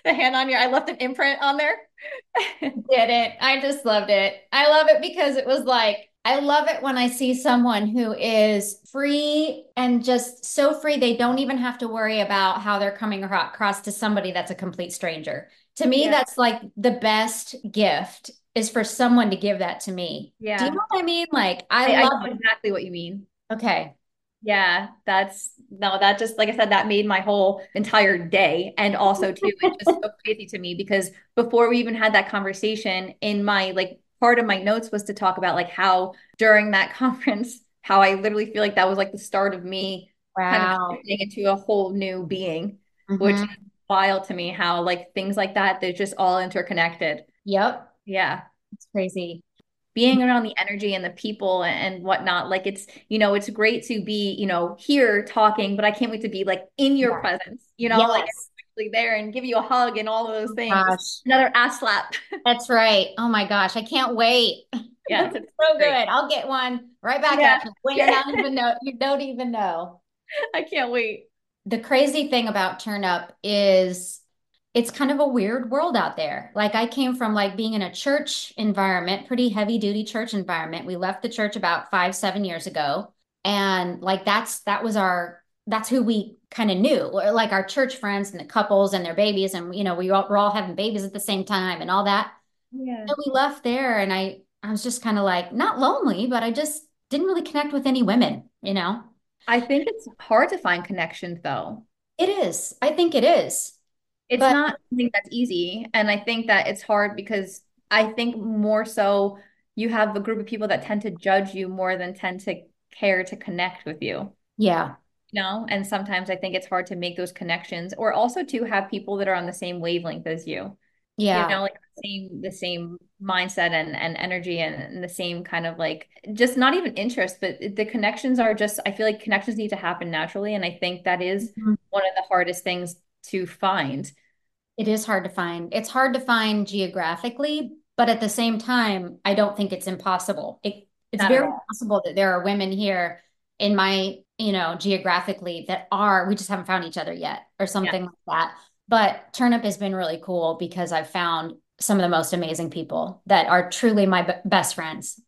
the hand on your I left an imprint on there. <laughs> Did it. I just loved it. I love it because it was like I love it when I see someone who is free and just so free they don't even have to worry about how they're coming across to somebody that's a complete stranger. To me, yeah. that's like the best gift is for someone to give that to me. Yeah. Do you know what I mean? Like I, I love I exactly what you mean. Okay. Yeah, that's no, that just like I said, that made my whole entire day. And also too, it's just so <laughs> crazy to me because before we even had that conversation, in my like part of my notes was to talk about like how during that <laughs> conference, how I literally feel like that was like the start of me wow. kind of into a whole new being, mm-hmm. which is wild to me how like things like that, they're just all interconnected. Yep. Yeah. It's crazy. Being around the energy and the people and whatnot. Like it's, you know, it's great to be, you know, here talking, but I can't wait to be like in your yeah. presence, you know, yes. like actually there and give you a hug and all of those oh things. Gosh. Another ass slap. <laughs> That's right. Oh my gosh. I can't wait. <laughs> Yeah. it's so great. good. I'll get one right back yeah. at you when you don't even know. You don't even know. <laughs> I can't wait. The crazy thing about Turn Up is it's kind of a weird world out there. Like I came from like being in a church environment, pretty heavy duty church environment. We left the church about 5 7 years ago. And like that's that was our that's who we kind of knew like our church friends and the couples and their babies. And you know we all, were all having babies at the same time and all that. Yeah. So we left there and i i was just kind of like not lonely but i just didn't really connect with any women you know? I think it's hard to find connections though. It is. I think it is it's but, not something that's easy. And I think that it's hard because I think more so you have a group of people that tend to judge you more than tend to care to connect with you. Yeah. You know, and sometimes I think it's hard to make those connections or also to have people that are on the same wavelength as you. Yeah. You know, like the same the same mindset and and energy and, and the same kind of like just not even interest, but the connections are just I feel like connections need to happen naturally. And I think that is mm-hmm. one of the hardest things to find. It is hard to find. It's hard to find geographically, but at the same time, I don't think it's impossible. It, it's Not very possible that there are women here in my, you know, geographically that are, we just haven't found each other yet or something yeah. like that. But Turn Up has been really cool because I've found some of the most amazing people that are truly my b- best friends.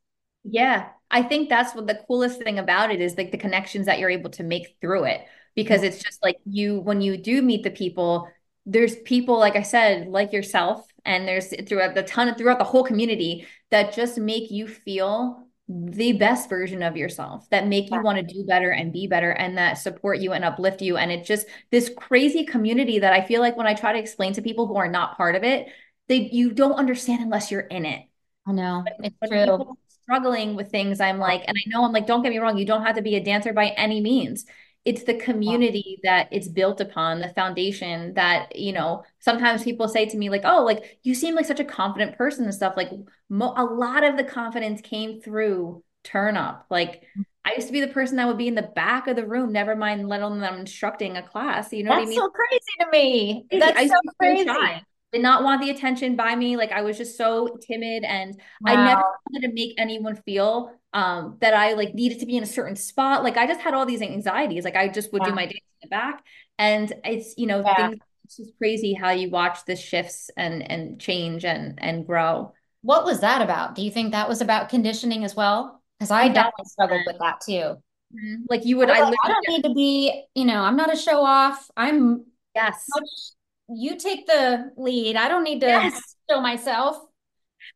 Yeah. I think that's what the coolest thing about it is like the connections that you're able to make through it because it's just like you when you do meet the people there's people like I said like yourself and there's throughout the ton of throughout the whole community that just make you feel the best version of yourself that make you want to do better and be better and that support you and uplift you. And it's just this crazy community that I feel like when I try to explain to people who are not part of it they you don't understand unless you're in it. I know. It's true. struggling with things, I'm like, and I know I'm like, don't get me wrong, you don't have to be a dancer by any means. It's the community that it's built upon, the foundation that, you know, sometimes people say to me, like, oh, like you seem like such a confident person and stuff. Like mo- a lot of the confidence came through turn up. Like mm. I used to be the person that would be in the back of the room, never mind, let alone them instructing a class. You know what I mean? That's so crazy to me. That's so used to be so crazy. Did not want the attention by me. Like I was just so timid and I never wanted to make anyone feel um that I like needed to be in a certain spot. Like I just had all these anxieties. Like I just would do my dance in the back. And it's, you know, Yeah. things it's just crazy how you watch the shifts and and change and and grow. What was that about? Do you think that was about conditioning as well? Because I definitely struggled with that too. Mhm. Like you would I like, I don't need to be, you know, I'm not a show off. I'm yes. You take the lead. I don't need to Yes. show myself.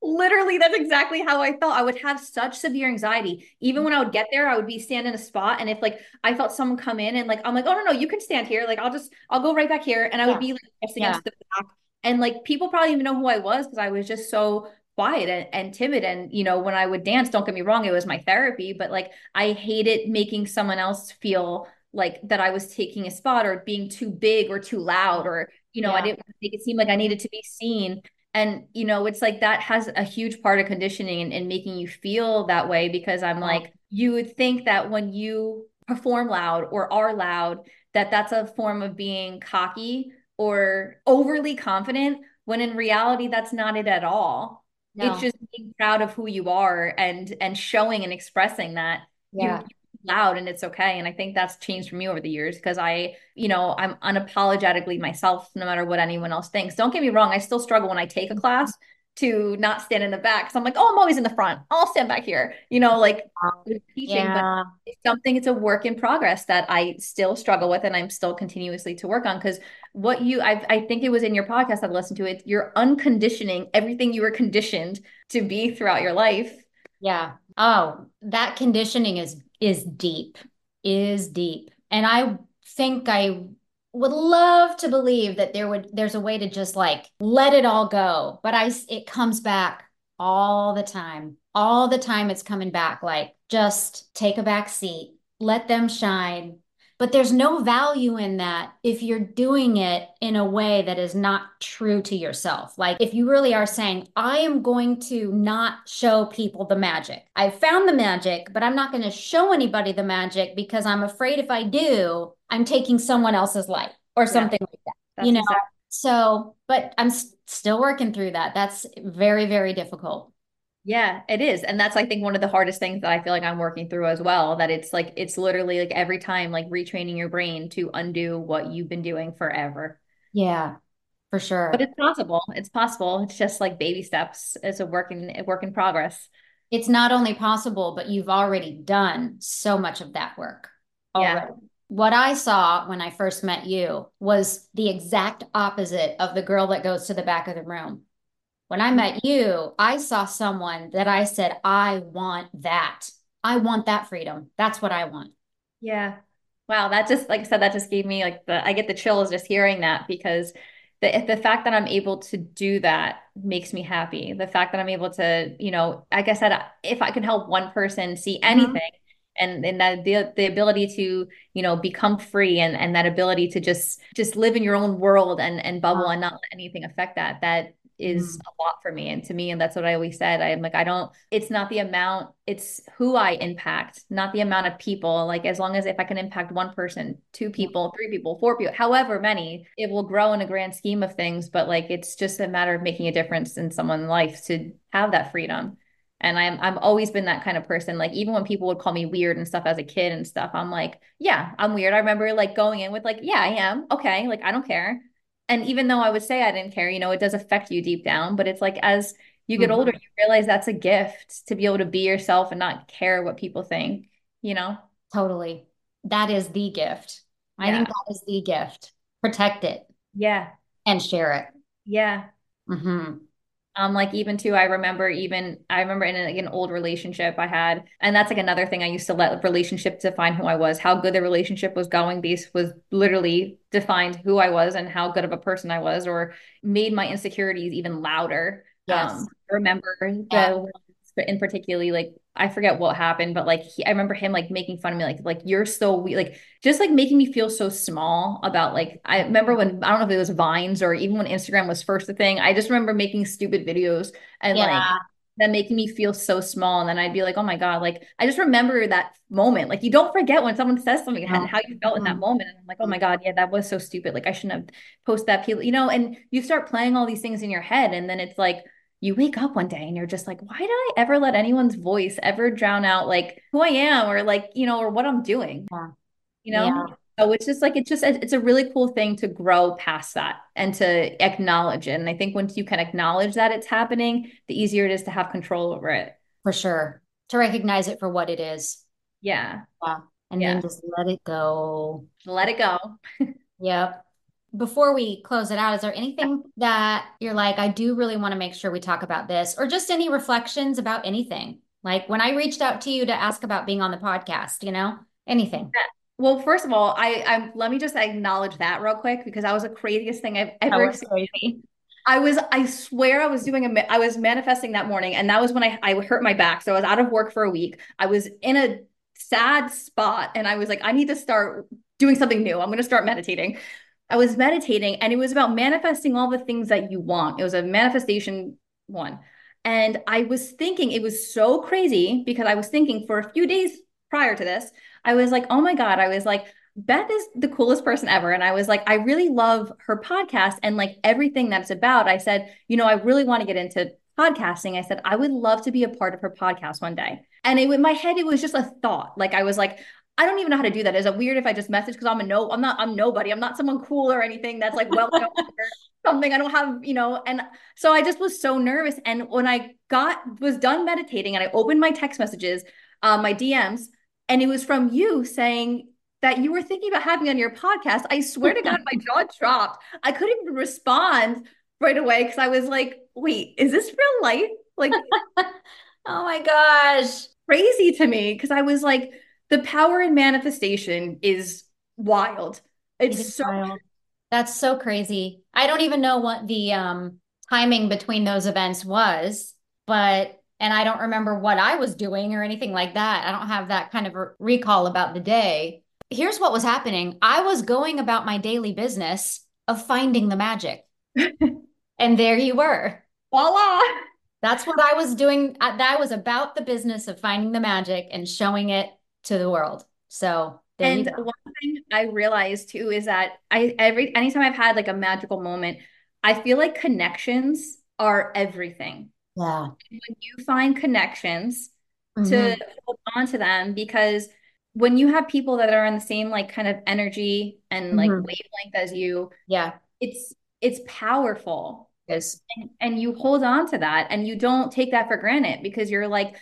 Literally, that's exactly how I felt. I would have such severe anxiety. Even when I would get there, I would be standing in a spot. And if like I felt someone come in and like I'm like, oh no, no, you can stand here. Like I'll just I'll go right back here. And I would be like pressed Yeah. against the back. And like people probably even know who I was because I was just so quiet and, and timid. And you know, when I would dance, don't get me wrong, it was my therapy, but like I hated making someone else feel like that I was taking a spot or being too big or too loud or you know, I didn't want to make it seem like I needed to be seen. And, you know, it's like that has a huge part of conditioning and, and making you feel that way because I'm Yeah. like, you would think that when you perform loud or are loud, that that's a form of being cocky or overly confident, when in reality, that's not it at all. It's just being proud of who you are and and showing and expressing that Yeah. Loud and it's okay. And I think that's changed for me over the years because I, you know, I'm unapologetically myself no matter what anyone else thinks. Don't get me wrong, I still struggle when I take a class to not stand in the back. So I'm like, oh, I'm always in the front. I'll stand back here, you know, like teaching, but it's something, it's a work in progress that I still struggle with and I'm still continuously to work on. Because what you, I, I think it was in your podcast I listened to it, you're unconditioning everything you were conditioned to be throughout your life. Yeah. Oh, that conditioning is is deep, is deep. And I think I would love to believe that there would there's a way to just like let it all go, but I it comes back all the time. All the time it's coming back like just take a back seat, let them shine. But there's no value in that if you're doing it in a way that is not true to yourself. Like if you really are saying, I am going to not show people the magic. I found the magic, but I'm not going to show anybody the magic because I'm afraid if I do, I'm taking someone else's light or Yeah, something like that. that's You know, exactly. so, but I'm s- still working through that. That's very, very difficult. Yeah, it is. And that's, I mm-hmm. think, one of the hardest things that I feel like I'm working through as well. That it's like, it's literally like every time, like retraining your brain to undo what you've been doing forever. Yeah, for sure. But it's possible. It's possible. It's just like baby steps. It's a work in, a work in progress. It's not only possible, but you've already done so much of that work Yeah. already. What I saw when I first met you was the exact opposite of the girl that goes to the back of the room. When I met you, I saw someone that I said, I want that. I want that freedom. That's what I want. Yeah. Wow. That just, like I said, that just gave me like the, I get the chills just hearing that because the, the fact that I'm able to do that makes me happy. The fact that I'm able to, you know, like I said, if I can help one person see Mhm. anything and, and that the, the ability to, you know, become free and, and that ability to just, just live in your own world and, and bubble and not let anything affect that, that is Mhm. a lot for me. And to me, and that's what I always said, I'm like, I don't, it's not the amount, it's who I impact, not the amount of people. Like, as long as if I can impact one person, two people, three people, four people, however many, it will grow in a grand scheme of things. But like, it's just a matter of making a difference in someone's life to have that freedom. And I'm, I've always been that kind of person. Like, even when people would call me weird and stuff as a kid and stuff, I'm like, yeah, I'm weird. I remember like going in with like, yeah, I am. Okay. Like, I don't care. And even though I would say I didn't care, you know, it does affect you deep down, but it's like as you get mm-hmm. older, you realize that's a gift to be able to be yourself and not care what people think, you know? Totally. That is the gift. Yeah. I think that is the gift. Protect it. Yeah. And share it. Yeah. Mm-hmm. Um, like even too, I remember even I remember in a, like an old relationship I had, and that's like another thing I used to let relationship define who I was. How good the relationship was going based was literally defined who I was and how good of a person I was, or made my insecurities even louder. Yes. Um, I remember the yeah. in particularly like I forget what happened, but like he, I remember him like making fun of me, like like you're so weak, like just like making me feel so small about like I remember when I don't know if it was Vines or even when Instagram was first a thing. I just remember making stupid videos and yeah. like that making me feel so small. And then I'd be like, oh my God, like I just remember that moment. Like you don't forget when someone says something and how you felt in that mm-hmm. moment. And I'm like, oh my God, yeah, that was so stupid. Like I shouldn't have posted that, you know, and you start playing all these things in your head. And then it's like, you wake up one day and you're just like, why did I ever let anyone's voice ever drown out like who I am or like, you know, or what I'm doing? Yeah. You know? Yeah. So it's just like it's just it's a really cool thing to grow past that and to acknowledge it. And I think once you can acknowledge that it's happening, the easier it is to have control over it. For sure. To recognize it for what it is. Yeah. Yeah. And yeah. then just let it go. Let it go. <laughs> yep before we close it out, is there anything that you're like, I do really want to make sure we talk about this, or just any reflections about anything? Like when I reached out to you to ask about being on the podcast, you know, anything. Well, first of all, I, I let me just acknowledge that real quick because that was the craziest thing I've ever. Crazy. I was, I swear, I was doing a, I was manifesting that morning, and that was when I, I hurt my back. So I was out of work for a week. I was in a sad spot, and I was like, I need to start doing something new. I'm going to start meditating. I was meditating and it was about manifesting all the things that you want. It was a manifestation one. And I was thinking, it was so crazy because I was thinking for a few days prior to this, I was like, oh my God, I was like, Beth is the coolest person ever. And I was like, I really love her podcast and like everything that's about. I said, you know, I really want to get into podcasting. I said, I would love to be a part of her podcast one day. And it, in my head, it was just a thought. Like I was like, I don't even know how to do that. Is it weird if I just message because I'm a no, I'm not, I'm nobody. I'm not someone cool or anything that's like well or something. I don't have, you know, and so I just was so nervous. And when I got was done meditating and I opened my text messages, uh, my DMs, and it was from you saying that you were thinking about having on your podcast. I swear to God, my jaw dropped. I couldn't even respond right away because I was like, wait, is this real life? Like, <laughs> oh my gosh. Crazy to me because I was like, the power in manifestation is wild. It's it so wild. That's so crazy. I don't even know what the um timing between those events was, but and I don't remember what I was doing or anything like that. I don't have that kind of recall about the day. Here's what was happening. I was going about my daily business of finding the magic. <laughs> and there you were. Voila. That's what I was doing. That was about the business of finding the magic and showing it to the world. So and one thing I realized too is that I every anytime I've had like a magical moment, I feel like connections are everything. Yeah. When you find connections mm-hmm. to hold on to them because when you have people that are in the same like kind of energy and mm-hmm. like wavelength as you, yeah, it's it's powerful. Yes. And, and you hold on to that and you don't take that for granted because you're like,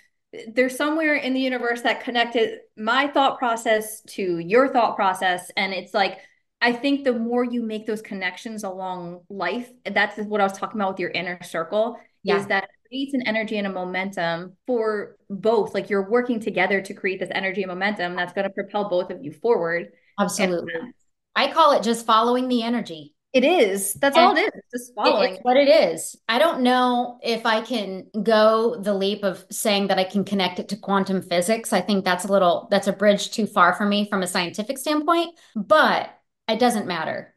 there's somewhere in the universe that connected my thought process to your thought process. And it's like i think the more you make those connections along life that's what i was talking about with your inner circle yeah. is that creates an energy and a momentum for both. Like you're working together to create this energy and momentum that's going to propel both of you forward. Absolutely. And, i call it just following the energy it is. That's and all it is. Just following. It's what it is. I don't know if I can go the leap of saying that I can connect it to quantum physics. I think that's a little that's a bridge too far for me from a scientific standpoint, but it doesn't matter.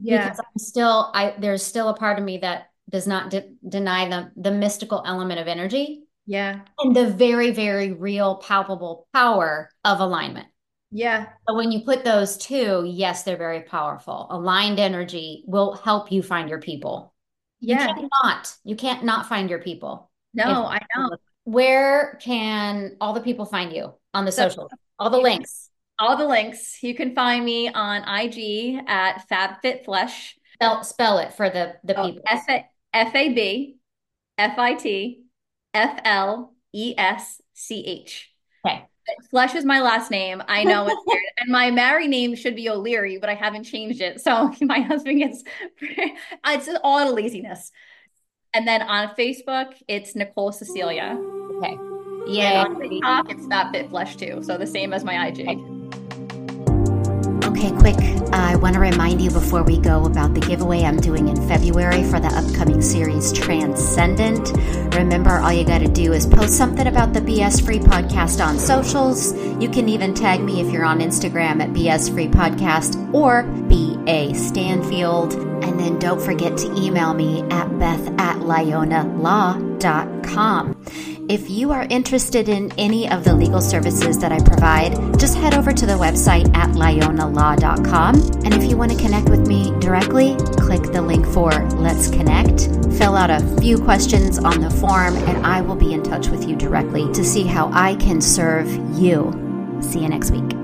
Yeah. Because I'm still I there's still a part of me that does not de- deny the the mystical element of energy. Yeah. And the very very real palpable power of alignment. Yeah. But when you put those two, yes, they're very powerful. Aligned energy will help you find your people. Yeah. You can't not. You can't not find your people. No, I know. Where can all the people find you on the so, social? All the links. All the links. You can find me on IG at FabFitFlesch. Spell, spell it for the the oh, people. F A F A B F I T F L E S C H. Okay. Flesch is my last name. I know it's <laughs> weird. And my married name should be O'Leary, but I haven't changed it. So <laughs> my husband gets <laughs> it's all out of laziness. And then on Facebook, it's Nicole Cecilia. Okay. Yeah. TikTok, it's that Fit Flesch too. So the same as my IG. Okay, quick. I want to remind you before we go about the giveaway I'm doing in February for the upcoming series Transcendent. Remember, all you got to do is post something about the BS Free Podcast on socials. You can even tag me if you're on Instagram at BS Free Podcast or BA Stanfield. And then don't forget to email me at beth at lyonalaw.com. If you are interested in any of the legal services that I provide, just head over to the website at lyonalaw.com. And if you want to connect with me directly, click the link for Let's Connect. Fill out a few questions on the form, and I will be in touch with you directly to see how I can serve you. See you next week.